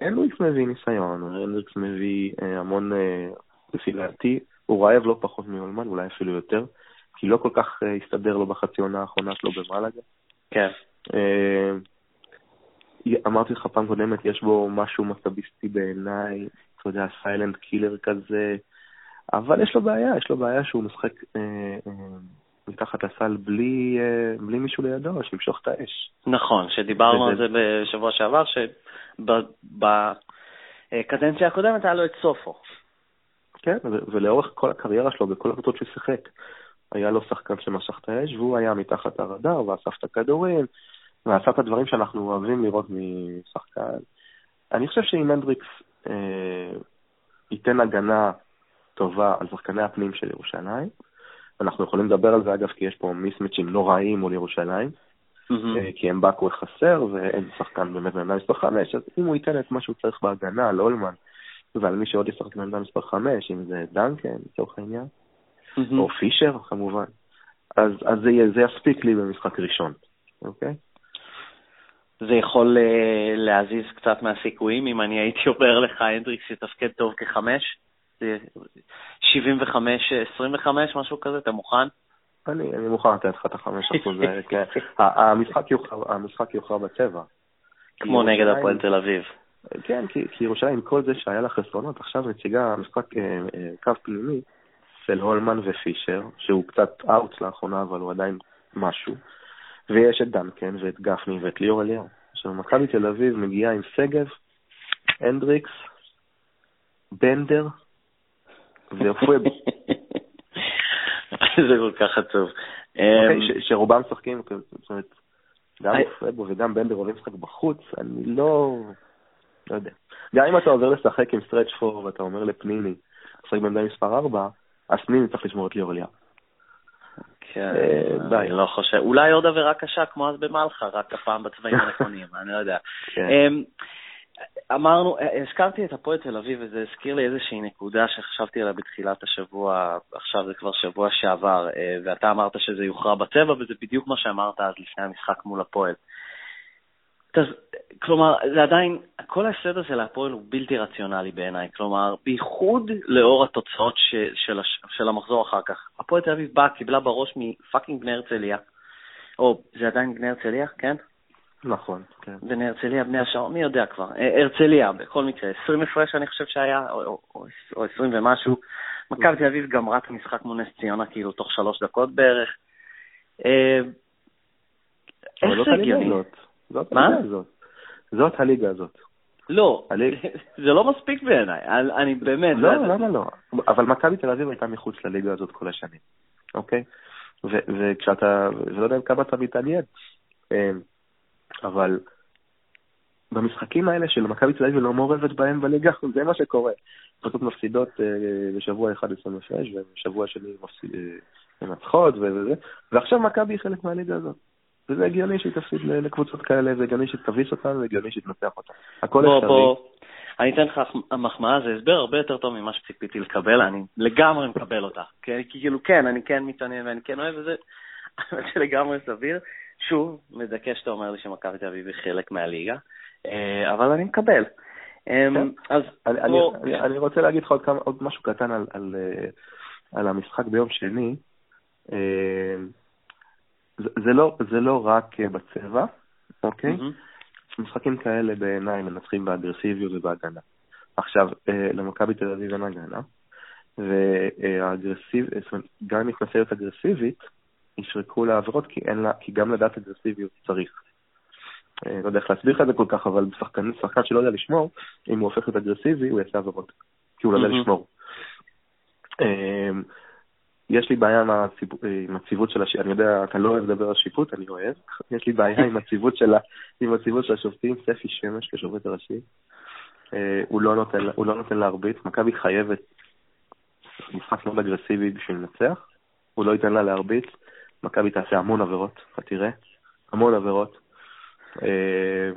הנדריקס מביא ניסיון, הנדריקס מביא אה, המון, אה, לפי דעתי, הוא רעב לא פחות מאולמן, אולי אפילו יותר, כי לא כל כך אה, הסתדר לו בחצי עונה האחרונה שלו במלאגה. כן. אמרתי לך פעם קודמת, יש בו משהו מכביסטי בעיניי, אתה יודע, סיילנט קילר כזה, אבל יש לו בעיה, יש לו בעיה שהוא משחק אה, אה, מתחת לסל בלי, אה, בלי מישהו לידו, שימשוך את האש. נכון, שדיברנו וזה... על זה בשבוע שעבר, קדנציה הקודמת היה לו את סופו. כן, ולאורך כל הקריירה שלו, בכל הקבוצות שהוא שיחק, היה לו שחקן שמשך את האש, והוא היה מתחת הרדאר, ואסף את הכדורים, ועשה את הדברים שאנחנו אוהבים לראות משחקן. אני חושב שאם הנדריקס אה, ייתן הגנה טובה על שחקני הפנים של ירושלים, אנחנו יכולים לדבר על זה אגב, כי יש פה מיסמצ'ים נוראים מול ירושלים, mm-hmm. כי אמבקו חסר ואין שחקן באמת בעמדה מספר 5, אז אם הוא ייתן את מה שהוא צריך בהגנה על אולמן ועל מי שעוד ישחק בעמדה מספר 5, אם זה דנקן לצורך העניין, mm-hmm. או פישר כמובן, אז, אז זה, זה יספיק לי במשחק ראשון, אוקיי? זה יכול uh, להזיז קצת מהסיכויים, אם אני הייתי אומר לך, הנדריקס יתפקד טוב כחמש? 75-25, משהו כזה, אתה מוכן? אני, אני מוכן לתת לך את החמש אחוז האלה, כן. המשחק יוכרע בצבע. כמו נגד הפועל תל אביב. כן, כי, כי ירושלים, כל זה שהיה לה חסרונות, עכשיו מציגה משחק אה, אה, קו פנימי של הולמן ופישר, שהוא קצת אאוט לאחרונה, אבל הוא עדיין משהו. ויש את דנקן ואת גפני ואת ליאור אליהו. עכשיו, מכבי תל אביב מגיעה עם שגב, הנדריקס, בנדר ופואב. זה כל כך עצוב. אוקיי, אמ, שרובם משחקים, זאת אומרת, גם פואבו וגם בנדר עולים לשחק בחוץ, אני לא... לא יודע. גם אם אתה עובר לשחק עם stretch four ואתה אומר לפניני, לשחק בעמדה מספר 4, אז פניני צריך לשמור את ליאור אליהו. כן, אה, אני לא חושב. אולי עוד עבירה קשה כמו אז במלחה, רק הפעם בצבעים הנכונים, אני לא יודע. כן. אמ, אמרנו, הזכרתי את הפועל תל אביב, וזה הזכיר לי איזושהי נקודה שחשבתי עליה בתחילת השבוע, עכשיו זה כבר שבוע שעבר, אה, ואתה אמרת שזה יוכרע בצבע, וזה בדיוק מה שאמרת אז לפני המשחק מול הפועל. כלומר, זה עדיין, כל ההפסד הזה להפועל הוא בלתי רציונלי בעיניי. כלומר, בייחוד לאור התוצאות ש, של, הש, של המחזור אחר כך. הפועל תל אביב באה, קיבלה בראש מפאקינג בני הרצליה. או, זה עדיין בני הרצליה, כן? נכון, כן. בני הרצליה, בני השעון, מי יודע כבר. אה, הרצליה, בכל מקרה. 20 הפרש אני חושב שהיה, או, או, או, או 20 ומשהו. מכבי תל אביב גמרה את המשחק מול נס ציונה, כאילו, תוך שלוש דקות בערך. איך זה הגיוני? זאת הליגה הזאת. זאת הליגה הזאת. לא, זה לא מספיק בעיניי, אני באמת... לא, למה לא? אבל מכבי תל אביב הייתה מחוץ לליגה הזאת כל השנים, אוקיי? וכשאתה, ולא יודע כמה אתה מתעניין, אמ, אבל במשחקים האלה של מכבי תל אביב לא מעורבת בהם בליגה, זה מה שקורה. קבוצות מפסידות אה, בשבוע אחד 26, ובשבוע שני אה, מנצחות וזה, ועכשיו מכבי היא חלק מהליגה הזאת. וזה הגיוני שהיא תפסיד לקבוצות כאלה, זה הגיוני שתביס אותן, זה הגיוני שתנצח אותן. הכל אפשרי. בוא, אני אתן לך מחמאה, זה הסבר הרבה יותר טוב ממה שציפיתי לקבל, אני לגמרי מקבל אותה. כי כאילו, כן, אני כן מתעניין ואני כן אוהב, וזה זה לגמרי סביר. שוב, מדכא שאתה אומר לי שמכבי תל אביב היא חלק מהליגה, אה, אבל אני מקבל. אמ, כן. אז אני רוצה להגיד לך עוד משהו קטן על אה, המשחק ביום שני. אה, זה לא, זה לא רק אה, בצבע, אוקיי? Mm-hmm. משחקים כאלה בעיניי מנצחים באגרסיביות ובהגנה. עכשיו, אה, למכבי תל אביב אין הגנה, והאגרסיב, זאת אומרת, גם אם מתנסרת אגרסיבית, ישרקו לה עבירות, כי, לה, כי גם לדעת אגרסיביות צריך. אה, לא יודע איך להסביר לך את זה כל כך, אבל שחקן, שחקן שלא יודע לשמור, אם הוא הופך להיות אגרסיבי, הוא יעשה עבירות, כי הוא לא יודע. לשמור. יש לי בעיה עם, הציב... עם הציוות של השיפוט, אני יודע, אתה לא אוהב לדבר על שיפוט, אני אוהב. יש לי בעיה עם הציוות של, ה... עם הציוות של השופטים, ספי שמש כשופט הראשי. אה, הוא, לא נותן, לא נותן להרביץ, מכבי חייבת משחק מאוד אגרסיבי בשביל לנצח, הוא לא ייתן לה להרביץ, מכבי תעשה המון עבירות, אתה תראה, המון עבירות. אה,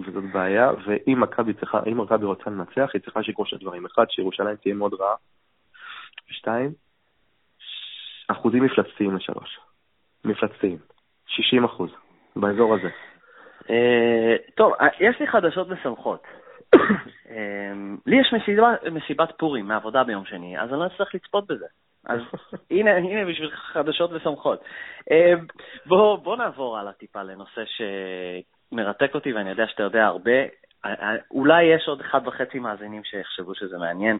וזאת בעיה, ואם מכבי צריכה, אם מכבי רוצה לנצח, היא צריכה שיקרו שני דברים. אחד, שירושלים תהיה מאוד רעה. שתיים, אחוזים מפלצתיים לשלוש. מפלצתיים. 60 אחוז, באזור הזה. אה, טוב, אה, יש לי חדשות משמחות. אה, לי יש מסיבת פורים מעבודה ביום שני, אז אני לא אצטרך לצפות בזה. אז הנה, הנה בשביל חדשות ושמחות. בוא, בוא נעבור הלאה טיפה לנושא שמרתק אותי ואני יודע שאתה יודע הרבה. אולי יש עוד אחד וחצי מאזינים שיחשבו שזה מעניין.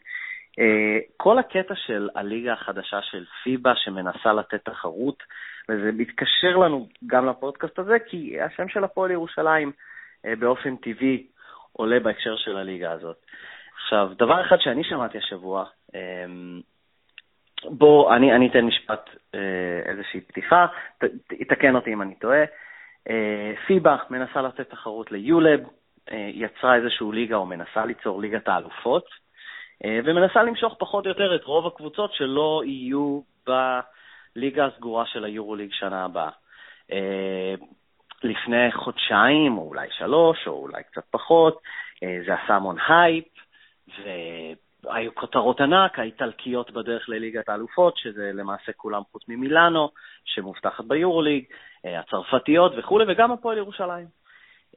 אה, כל הקטע של הליגה החדשה של פיבה שמנסה לתת תחרות, וזה מתקשר לנו גם לפודקאסט הזה, כי השם של הפועל ירושלים אה, באופן טבעי עולה בהקשר של הליגה הזאת. עכשיו, דבר אחד שאני שמעתי השבוע, אמ, בוא, אני, אני אתן משפט, אה, איזושהי פתיחה, תתקן אותי אם אני טועה. פיבה מנסה לתת תחרות ליולב, יצרה איזושהי ליגה או מנסה ליצור ליגת האלופות, ומנסה למשוך פחות או יותר את רוב הקבוצות שלא יהיו בליגה הסגורה של היורוליג שנה הבאה. לפני חודשיים, או אולי שלוש, או אולי קצת פחות, זה עשה המון הייפ, והיו כותרות ענק, האיטלקיות בדרך לליגת האלופות, שזה למעשה כולם חוץ ממילאנו, שמובטחת ביורוליג, אה, הצרפתיות וכולי, וגם הפועל ירושלים.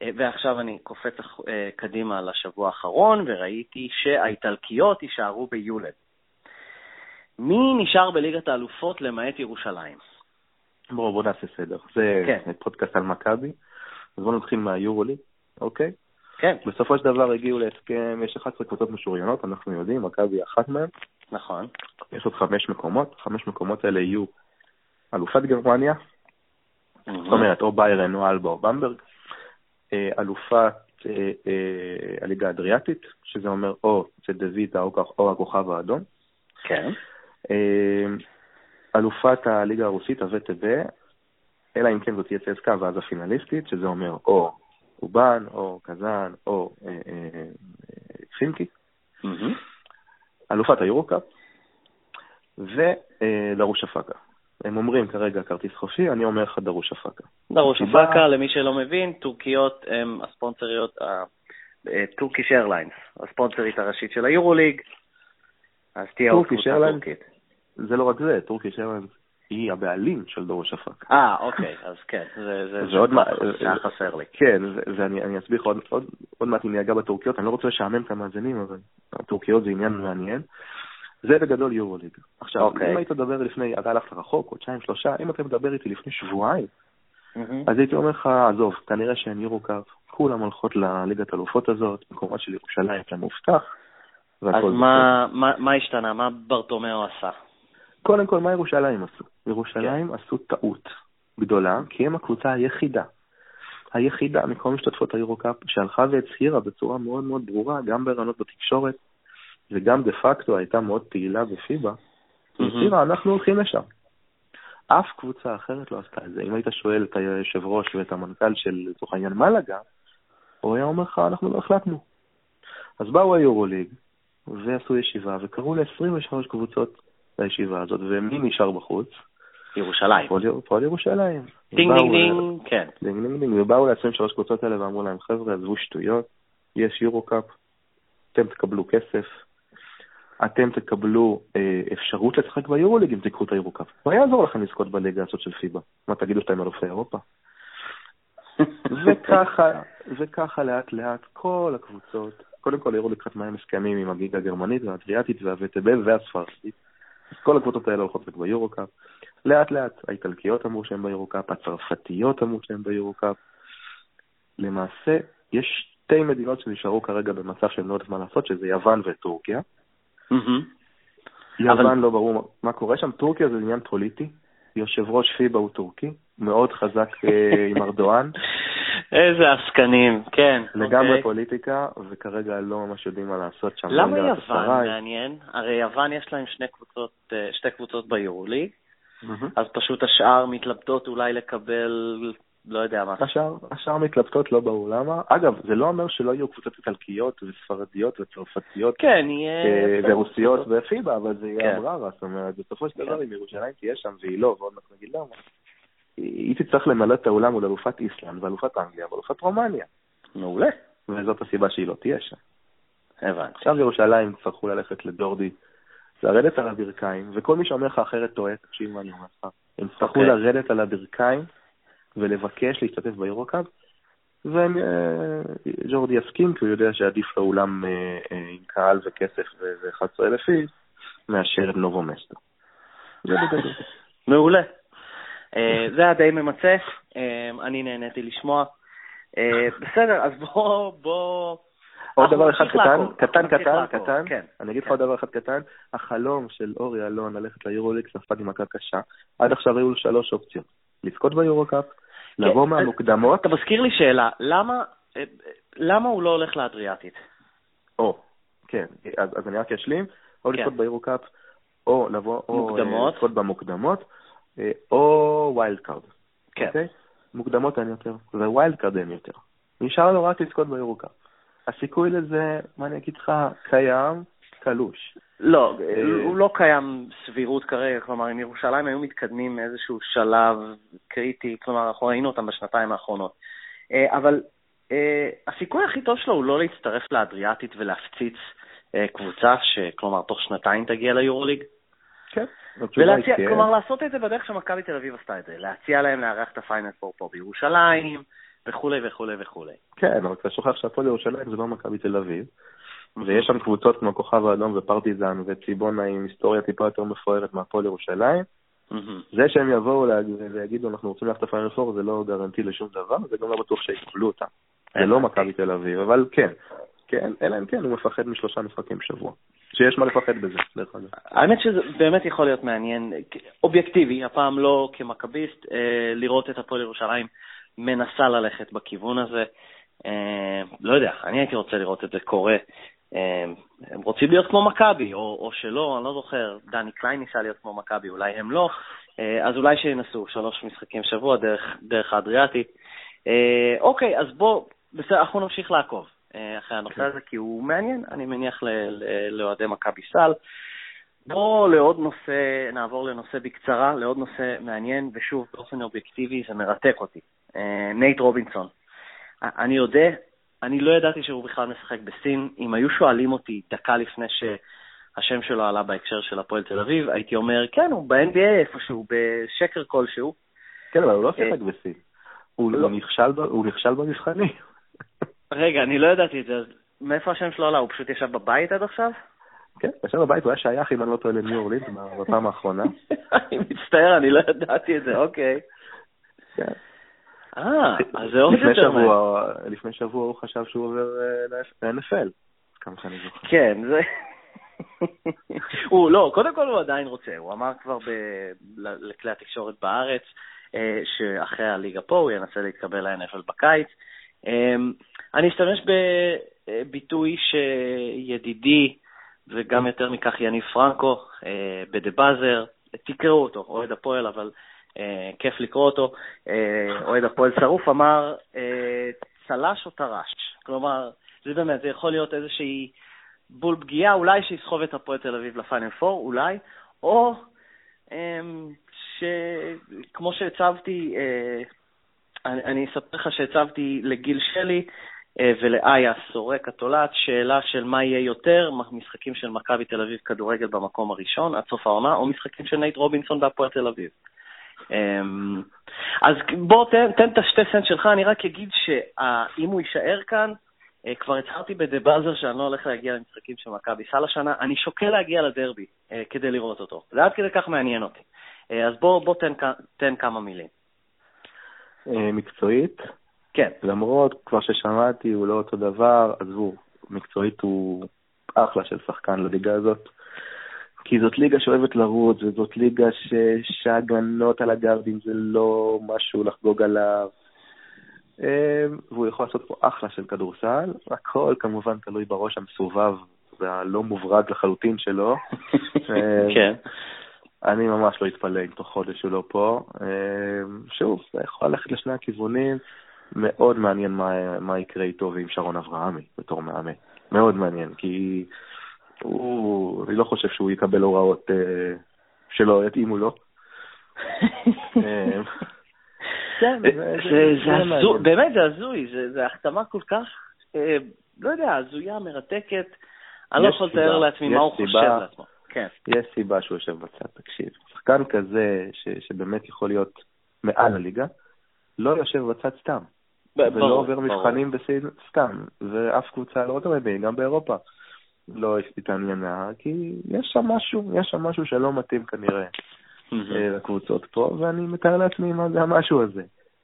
אה, ועכשיו אני קופץ אה, קדימה לשבוע האחרון, וראיתי שהאיטלקיות יישארו ביולד. מי נשאר בליגת האלופות למעט ירושלים? בואו בוא נעשה סדר. זה כן. פודקאסט על מכבי, אז בואו נתחיל מהיורוליג, אוקיי? כן. בסופו של דבר הגיעו להסכם, יש 11 קבוצות משוריינות, אנחנו יודעים, מכבי אחת מהן. נכון. יש עוד חמש מקומות, חמש מקומות האלה יהיו אלופת גרמניה, זאת אומרת, או ביירן או אלבה או במברג, אלופת אה, אה, הליגה האדריאטית, שזה אומר או צדוויטה או הכוכב האדום. כן. אלופת הליגה הרוסית, הווטב, אלא אם כן זאת תהיה צסקה ואז הפינליסטית, שזה אומר או קובאן, או קזאן, או אה, אה, פינקי, אלופת היורוקאפ, ודרושאפקה. הם אומרים כרגע כרטיס חופשי, אני אומר לך דרושאפקה. דרושאפקה, למי שלא מבין, טורקיות הם הספונסריות, Turkish Airlines, הספונסרית הראשית של היורוליג, אז תהיה עוד קבוצה טורקית. זה לא רק זה, טורקיש איירליינס היא הבעלים של דור שפק. אה, אוקיי, אז כן, זה, זה, זה עוד מעט, היה חסר לי. כן, ואני אסביר עוד, עוד, עוד מעט אם ניגע בטורקיות, אני לא רוצה לשעמם את המאזינים, אבל הטורקיות זה עניין מעניין. זה בגדול יורוליג. עכשיו, אוקיי. אם היית מדבר לפני, אתה הלכת רחוק, חודשיים, שלושה, אם אתה מדבר איתי לפני שבועיים, אז הייתי אומר לך, עזוב, כנראה שאין יורו-קאפ, כולם הולכות לליגת אלופות הזאת, מקומה של ירושלים זה מובטח. אז מה, מה, מה השתנה? מה ברטומיאו עשה? קודם כל, מה ירושלים עשו? ירושלים כן. עשו טעות גדולה, כי הם הקבוצה היחידה, היחידה מכל משתתפות היורו-קאפ, שהלכה והצהירה בצורה מאוד מאוד ברורה, גם ברעיונות בתקשורת, וגם דה פקטו הייתה מאוד פעילה בפיבה, הצהירה, אנחנו הולכים לשם. אף קבוצה אחרת לא עשתה את זה. אם היית שואל את היושב ראש ואת המנכ"ל של, לצורך העניין, מלאגה, הוא היה אומר לך, אנחנו לא החלטנו. אז באו היורוליג, ועשו ישיבה, וקראו ל-23 קבוצות לישיבה הזאת, ומי נשאר בחוץ? ירושלים. פועל ירושלים. דינג דינג דינג, כן. דינג דינג דינג, ובאו ל-23 קבוצות האלה ואמרו להם, חבר'ה, עזבו שטויות, יש יורו-קאפ, אתם תקבלו כסף, אתם תקבלו אה, אפשרות לשחק ביורוליג אם תיקחו את היורו-קאפ. מה יעזור לכם לזכות בליגה הזאת של פיבה? מה, תגידו שאתם אלופי אירופה? וככה, וככה לאט לאט כל הקבוצות, קודם כל היורוליג חתמה עם הסכמים עם הגיגה הגרמנית והאדריאטית והווטב והספרדית. כל הקבוצות האלה הולכות רק ביורו-קאפ. לאט לאט האיטלקיות אמרו שהן ביורו-קאפ, הצרפתיות אמרו שהן ביורו-קאפ. למעשה, יש שתי מדינות שנשארו כרגע במצב שהן לא יודעות מה לעשות, שזה יוון וטורקיה. יוון לא ברור מה קורה שם, טורקיה זה עניין פוליטי, יושב ראש פיבה הוא טורקי, מאוד חזק אה, עם ארדואן. איזה עסקנים, כן. לגמרי אוקיי. פוליטיקה, וכרגע לא ממש יודעים מה לעשות שם. למה יוון מעניין? הרי יוון יש להם שני קבוצות, אה, שתי קבוצות ביורוליג, אז פשוט השאר מתלבטות אולי לקבל, לא יודע מה. השאר, השאר מתלבטות, לא ברור למה. אגב, זה לא אומר שלא יהיו קבוצות איטלקיות וספרדיות וצרפתיות. כן, יהיה... אה, ורוסיות ופיבה, אבל זה יהיה אמררה, כן. זאת אומרת, בסופו של דבר, כן. אם ירושלים תהיה שם והיא לא, ועוד מעט נגיד למה. היא תצטרך למלא את האולם מול אלופת איסלנד ואלופת אנגליה ואלופת רומניה. מעולה. וזאת הסיבה שהיא לא תהיה שם. הבנתי. עכשיו ירושלים יצטרכו ללכת לדורדי, לרדת על הברכיים, וכל מי שאומר לך אחרת טועה, תקשיב מה אני אומר לך. הם יצטרכו. אוקיי. לרדת על הברכיים ולבקש להשתתף ביורוקאפ, וג'ורדי יסכים, כי הוא יודע שעדיף לאולם אה, אה, עם קהל וכסף ו-11,000 איש, מאשר את נובו מסטו. זה בגדול. מעולה. אה, זה היה די ממצה, אה, אני נהניתי לשמוע. אה, בסדר, אז בוא, בוא... עוד דבר אחד קטן, קטן, קטן, קטן, כן, אני אגיד לך כן. עוד דבר אחד קטן, החלום של אורי אלון ללכת ליורוליג ספג עם מכה קשה, עד עכשיו היו לו שלוש אופציות, לזכות ביורוקאפ, לבוא מהמוקדמות. אתה מזכיר לי שאלה, למה הוא לא הולך לאדריאטית? או, כן, אז, אז אני רק אשלים, או כן. לזכות ביורו קאפ, או לבוא, או. אה, לזכות במוקדמות, אה, או wild card. כן. אוקיי? מוקדמות אין יותר, wild card אין יותר. נשאר לו רק לזכות ביורו קאפ. הסיכוי לזה, מה אני אגיד לך, קיים, קלוש. לא, אה, הוא לא קיים סבירות כרגע, כלומר, אם ירושלים היו מתקדמים מאיזשהו שלב קריטי, כלומר, אנחנו ראינו אותם בשנתיים האחרונות. אה, אבל אה, הסיכוי הכי טוב שלו הוא לא להצטרף לאדריאטית ולהפציץ קבוצה, שכלומר, תוך שנתיים תגיע ליורוליג. כן. ולהציע, כן. כלומר, לעשות את זה בדרך שמכבי תל אביב עשתה את זה, להציע להם לארח את הפיינל פור פה בירושלים, וכולי וכולי וכולי. כן, אבל אתה שוכח שהפועל ירושלים זה לא מכבי תל אביב, ויש שם קבוצות כמו כוכב האדום ופרטיזן וציבונה עם היסטוריה טיפה יותר מפוארת מהפועל ירושלים. מהמם. זה שהם יבואו להג- ויגידו אנחנו רוצים ללכת לפיינל פור זה לא גרנטי לשום דבר, זה גם לא בטוח שיקבלו אותם. זה לא הבנתי. מכבי תל אביב, אבל כן, כן, אלא אם כן הוא מפחד משלושה משחקים בשבוע. שיש מה לפחד בזה, דרך אגב. האמת שזה באמת יכול להיות מעניין, אובייקטיבי, הפעם לא כמכביסט, אה, לראות את הפועל ירושלים מנסה ללכת בכיוון הזה. אה, לא יודע, אני הייתי רוצה לראות את זה קורה. אה, הם רוצים להיות כמו מכבי, או, או שלא, אני לא זוכר, דני קליין ניסה להיות כמו מכבי, אולי הם לא, אה, אז אולי שינסו שלוש משחקים בשבוע דרך, דרך האדריאטית. אה, אוקיי, אז בוא, בסדר, אנחנו נמשיך לעקוב אחרי הנושא כן. הזה, כי הוא מעניין, אני מניח לאוהדי מכבי סל. בואו לעוד נושא, נעבור לנושא בקצרה, לעוד נושא מעניין, ושוב, באופן אובייקטיבי זה מרתק אותי. נייט רובינסון. אני יודע, אני לא ידעתי שהוא בכלל משחק בסין. אם היו שואלים אותי דקה לפני שהשם שלו עלה בהקשר של הפועל תל אביב, הייתי אומר, כן, הוא ב-NBA איפשהו, בשקר כלשהו. כן, אבל הוא לא אה, שיחק בסין. הוא לא. נכשל ב- הוא נכשל במבחנים. רגע, אני לא ידעתי את זה, אז מאיפה השם שלו עלה? הוא פשוט ישב בבית עד עכשיו? כן, ישב בבית, הוא היה שייך, אם אני לא טועה, לניו אורלינס בפעם האחרונה. אני מצטער, אני לא ידעתי את זה, אוקיי. כן. אה, אז זה עוד יותר. שבוע, לפני שבוע הוא חשב שהוא עובר אה, ל-NFL, כמה שאני זוכר. כן, זה... הוא לא, קודם כל הוא עדיין רוצה, הוא אמר כבר ב... לכלי התקשורת בארץ אה, שאחרי הליגה פה הוא ינסה להתקבל ל-NFL בקיץ. אה, אני אשתמש בביטוי שידידי, וגם יותר מכך יניב פרנקו, ב"דה באזר", תקראו אותו, אוהד הפועל, אבל כיף לקרוא אותו, אה, אוהד הפועל שרוף אמר, אה, צל"ש או טר"ש. כלומר, זה באמת, זה יכול להיות איזושהי בול פגיעה, אולי שיסחוב את הפועל תל אביב לפיינל פור, אולי, או אמ, שכמו שהצבתי, אה, אני, אני אספר לך שהצבתי לגיל שלי אה, ולאיה סורק התולעת שאלה של מה יהיה יותר, משחקים של מכבי תל אביב כדורגל במקום הראשון עד סוף העונה, או משחקים של נייט רובינסון בהפועל תל אביב. אמ, אז בוא תן, תן את השתי סנט שלך, אני רק אגיד שאם הוא יישאר כאן, אה, כבר הצהרתי ב The Buzzer שאני לא הולך להגיע למשחקים של מכבי סל השנה, אני שוקל להגיע לדרבי אה, כדי לראות אותו. זה עד כדי כך מעניין אותי. אה, אז בוא, בוא תן, תן כמה מילים. מקצועית, כן. למרות כבר ששמעתי, הוא לא אותו דבר, עזבו, מקצועית הוא אחלה של שחקן לליגה הזאת. כי זאת ליגה שאוהבת לרוץ, וזאת ליגה ש... שהגנות על הגארדים זה לא משהו לחגוג עליו. אה, והוא יכול לעשות פה אחלה של כדורסל, הכל כמובן תלוי בראש המסובב והלא מוברג לחלוטין שלו. אה, כן. אני ממש לא אתפלא אם תוך חודש הוא לא פה. אה, שוב, זה יכול ללכת לשני הכיוונים. מאוד מעניין מה, מה יקרה איתו ועם שרון אברהמי בתור מאמן. מאוד מעניין, כי הוא, אני לא חושב שהוא יקבל הוראות אה, שלא יתאימו לו. אה, זה זה הזוי, מעניין. באמת זה הזוי, זה זה החתמה כל כך, אה, לא יודע, הזויה, מרתקת. אני לא יכול לתאר לעצמי מה הוא. חושב לעצמו. כן. יש סיבה שהוא יושב בצד, תקשיב. שחקן כזה, שבאמת יכול להיות מעל הליגה, לא יושב בצד סתם. ולא עובר. מבחנים בסין סתם, ואף קבוצה, לא רק ב גם באירופה, לא התעניינה, כי יש שם משהו, יש שם משהו שלא מתאים כנראה. אה, לקבוצות פה, ואני מתאר לעצמי מה זה המשהו הזה.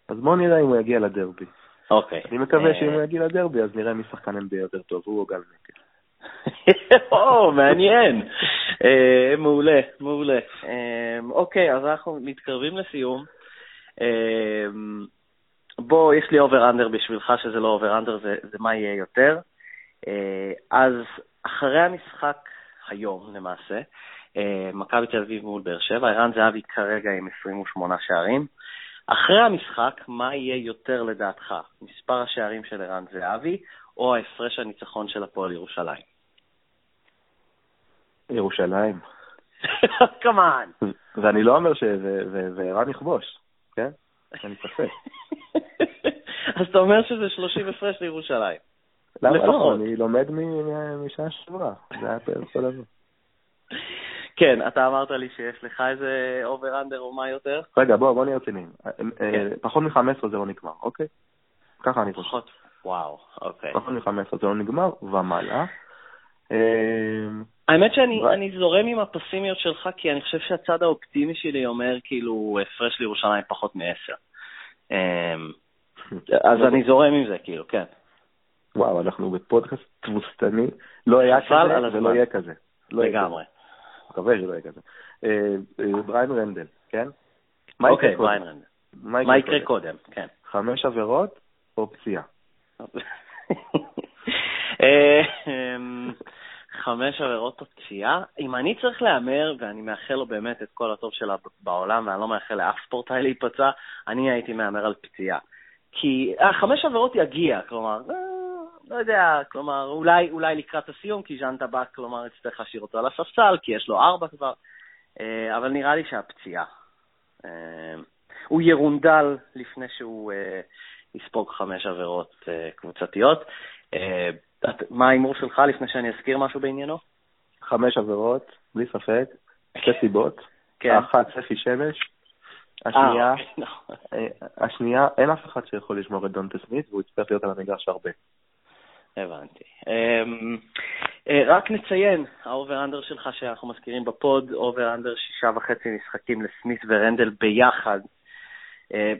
אז בואו נראה אם הוא יגיע לדרבי. אוקיי. אני מקווה אה, שאם הוא יגיע לדרבי, אז נראה מי שחקן NBA יותר טוב, הוא או גל מקל. או, מעניין. אה, מעולה, מעולה. אוקיי, אז אנחנו מתקרבים לסיום. בוא, יש לי over under בשבילך, שזה לא over under, זה, מה יהיה יותר. אז אחרי המשחק היום למעשה, אה, מכבי תל אביב מול באר שבע, ערן זהבי כרגע עם 28 שערים. אחרי המשחק, מה יהיה יותר לדעתך? מספר השערים של ערן זהבי או ההפרש הניצחון של הפועל ירושלים? ירושלים. כמובן. ואני לא אומר שערן יכבוש, כן? אני ספק. אז אתה אומר שזה 30 הפרש לירושלים. למה לא? אני לומד מ- משעה שעברה. זה היה בערך אותו דבר. כן, אתה אמרת לי שיש לך איזה over under או מה יותר? רגע, בוא, בוא נהיה רציניים. אה, כן. פחות מ-15 זה לא נגמר, אוקיי? ככה אני חושב. פחות. וואו, אוקיי. פחות מ-15 זה לא נגמר, ומעלה. אה, האמת שאני זורם עם הפסימיות שלך, כי אני חושב שהצד האופטימי שלי אומר כאילו הפרש לירושלים פחות מעשר. אמ, אז אני זורם עם זה, כאילו, כן. וואו, אנחנו בפודקאסט תבוסתני. לא היה כזה. ולא יהיה כזה. לא לגמרי. מקווה שלא יהיה כזה. אה, אה, בריין רנדל, כן? אוקיי? בריין רנדל. מה יקרה קודם? כן. חמש עבירות או פציעה? אה, אמ, חמש עבירות הפציעה. אם אני צריך להמר, ואני מאחל לו באמת את כל הטוב שלה בעולם, ואני לא מאחל לאף ספורטאי להיפצע, אני הייתי מהמר על פציעה. כי החמש עבירות יגיע, כלומר, לא יודע, כלומר, אולי, אולי לקראת הסיום, כי ז'אן טבק, כלומר, יצטרך להשאיר אותו על הספסל, כי יש לו ארבע כבר, אה, אבל נראה לי שהפציעה. אה, הוא ירונדל לפני שהוא אה, יספוג חמש עבירות קבוצתיות. מה ההימור שלך לפני שאני אזכיר משהו בעניינו? חמש עבירות, בלי ספק, שתי סיבות. כן. האחת, ספי שמש. השנייה, אוקיי, נכון. השנייה, אין אף אחד שיכול לשמור את דונטה סמית, והוא יצטרך להיות על המגרש הרבה. הבנתי. אמ, אה, רק נציין, ה over-under שלך שאנחנו מזכירים ב pod, over-under שישה וחצי משחקים לסמית ורנדל ביחד. אה,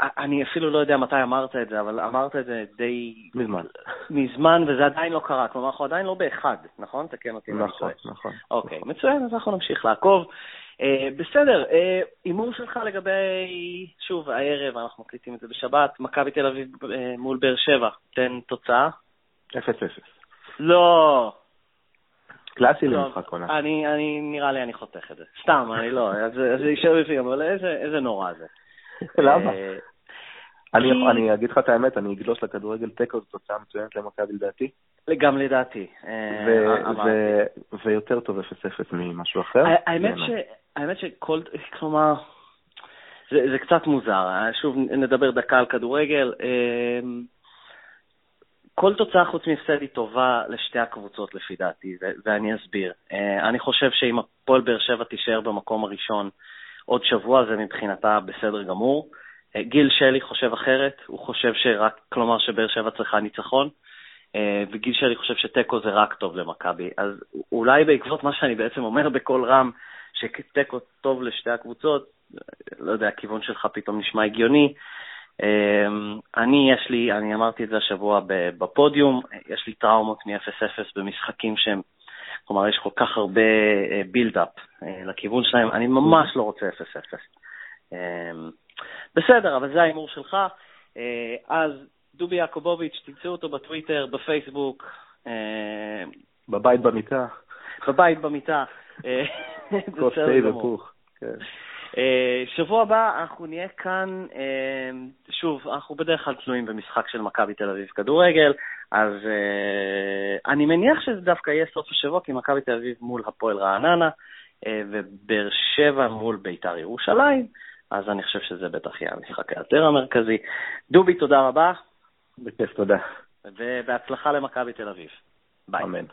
אני אפילו לא יודע מתי אמרת את זה, אבל אמרת את זה די מזמן. מזמן, וזה עדיין לא קרה. כלומר, אנחנו עדיין לא באחד, נכון? תקן אותי נכון. נכון. אוקיי, מצוין, אז אנחנו נמשיך לעקוב. אה, בסדר, הימור שלך לגבי, שוב, הערב, אנחנו מקליטים את זה בשבת, מכבי תל אביב מול באר שבע, תן תוצאה. אפס אפס. לא. קלאסי טוב, למשחק עונה. אני, אני, נראה לי אני חותך את זה. סתם, אני לא, זה יישאר בפנים, אבל איזה איזה נורא זה. למה? אה, אני אני אגיד לך את האמת, אני אגלוש לכדורגל תיקו, זו תוצאה מצוינת למכבי לדעתי, גם לדעתי. אה, ויותר טוב אפס אפס ממשהו אחר. האמת. ש... האמת שכל... כלומר, זה, זה קצת מוזר. אה, שוב, נדבר דקה על כדורגל. כל תוצאה חוץ מהפסד היא טובה לשתי הקבוצות, לפי דעתי, ו- ואני אסביר. אה, אני חושב שאם הפועל באר שבע תישאר במקום הראשון עוד שבוע, זה מבחינתה בסדר גמור. אה, גיל שלי חושב אחרת, הוא חושב שרק, כלומר שבאר שבע צריכה ניצחון, אה, וגיל שלי חושב שתיקו זה רק טוב למכבי. אז אולי בעקבות מה שאני בעצם אומר בקול רם, שתיקו טוב לשתי הקבוצות, לא יודע, הכיוון שלך פתאום נשמע הגיוני. אמ, אני, יש לי, אני אמרתי את זה השבוע בפודיום, יש לי טראומות מ-0-0 במשחקים שהם, כלומר, יש כל כך הרבה בילדאפ לכיוון שלהם, אני ממש לא רוצה 0-0. אמ, בסדר, אבל זה ההימור שלך. אה, אז דובי יעקובוביץ', תמצאו אותו בטוויטר, בפייסבוק, אה, בבית במיטה, בבית, במיטה. אה, כוס תה. ופוך. אה, שבוע הבא אנחנו נהיה כאן, אה, שוב, אנחנו בדרך כלל תלויים במשחק של מכבי תל אביב כדורגל, אז אה, אני מניח שזה דווקא יהיה סוף השבוע, כי מכבי תל אביב מול הפועל רעננה, ובאר שבע מול בית"ר ירושלים, אז אני חושב שזה בטח יהיה המשחק היותר המרכזי. דובי, תודה רבה, בכיף, תודה. ובהצלחה למכבי תל אביב. ביי. אמן.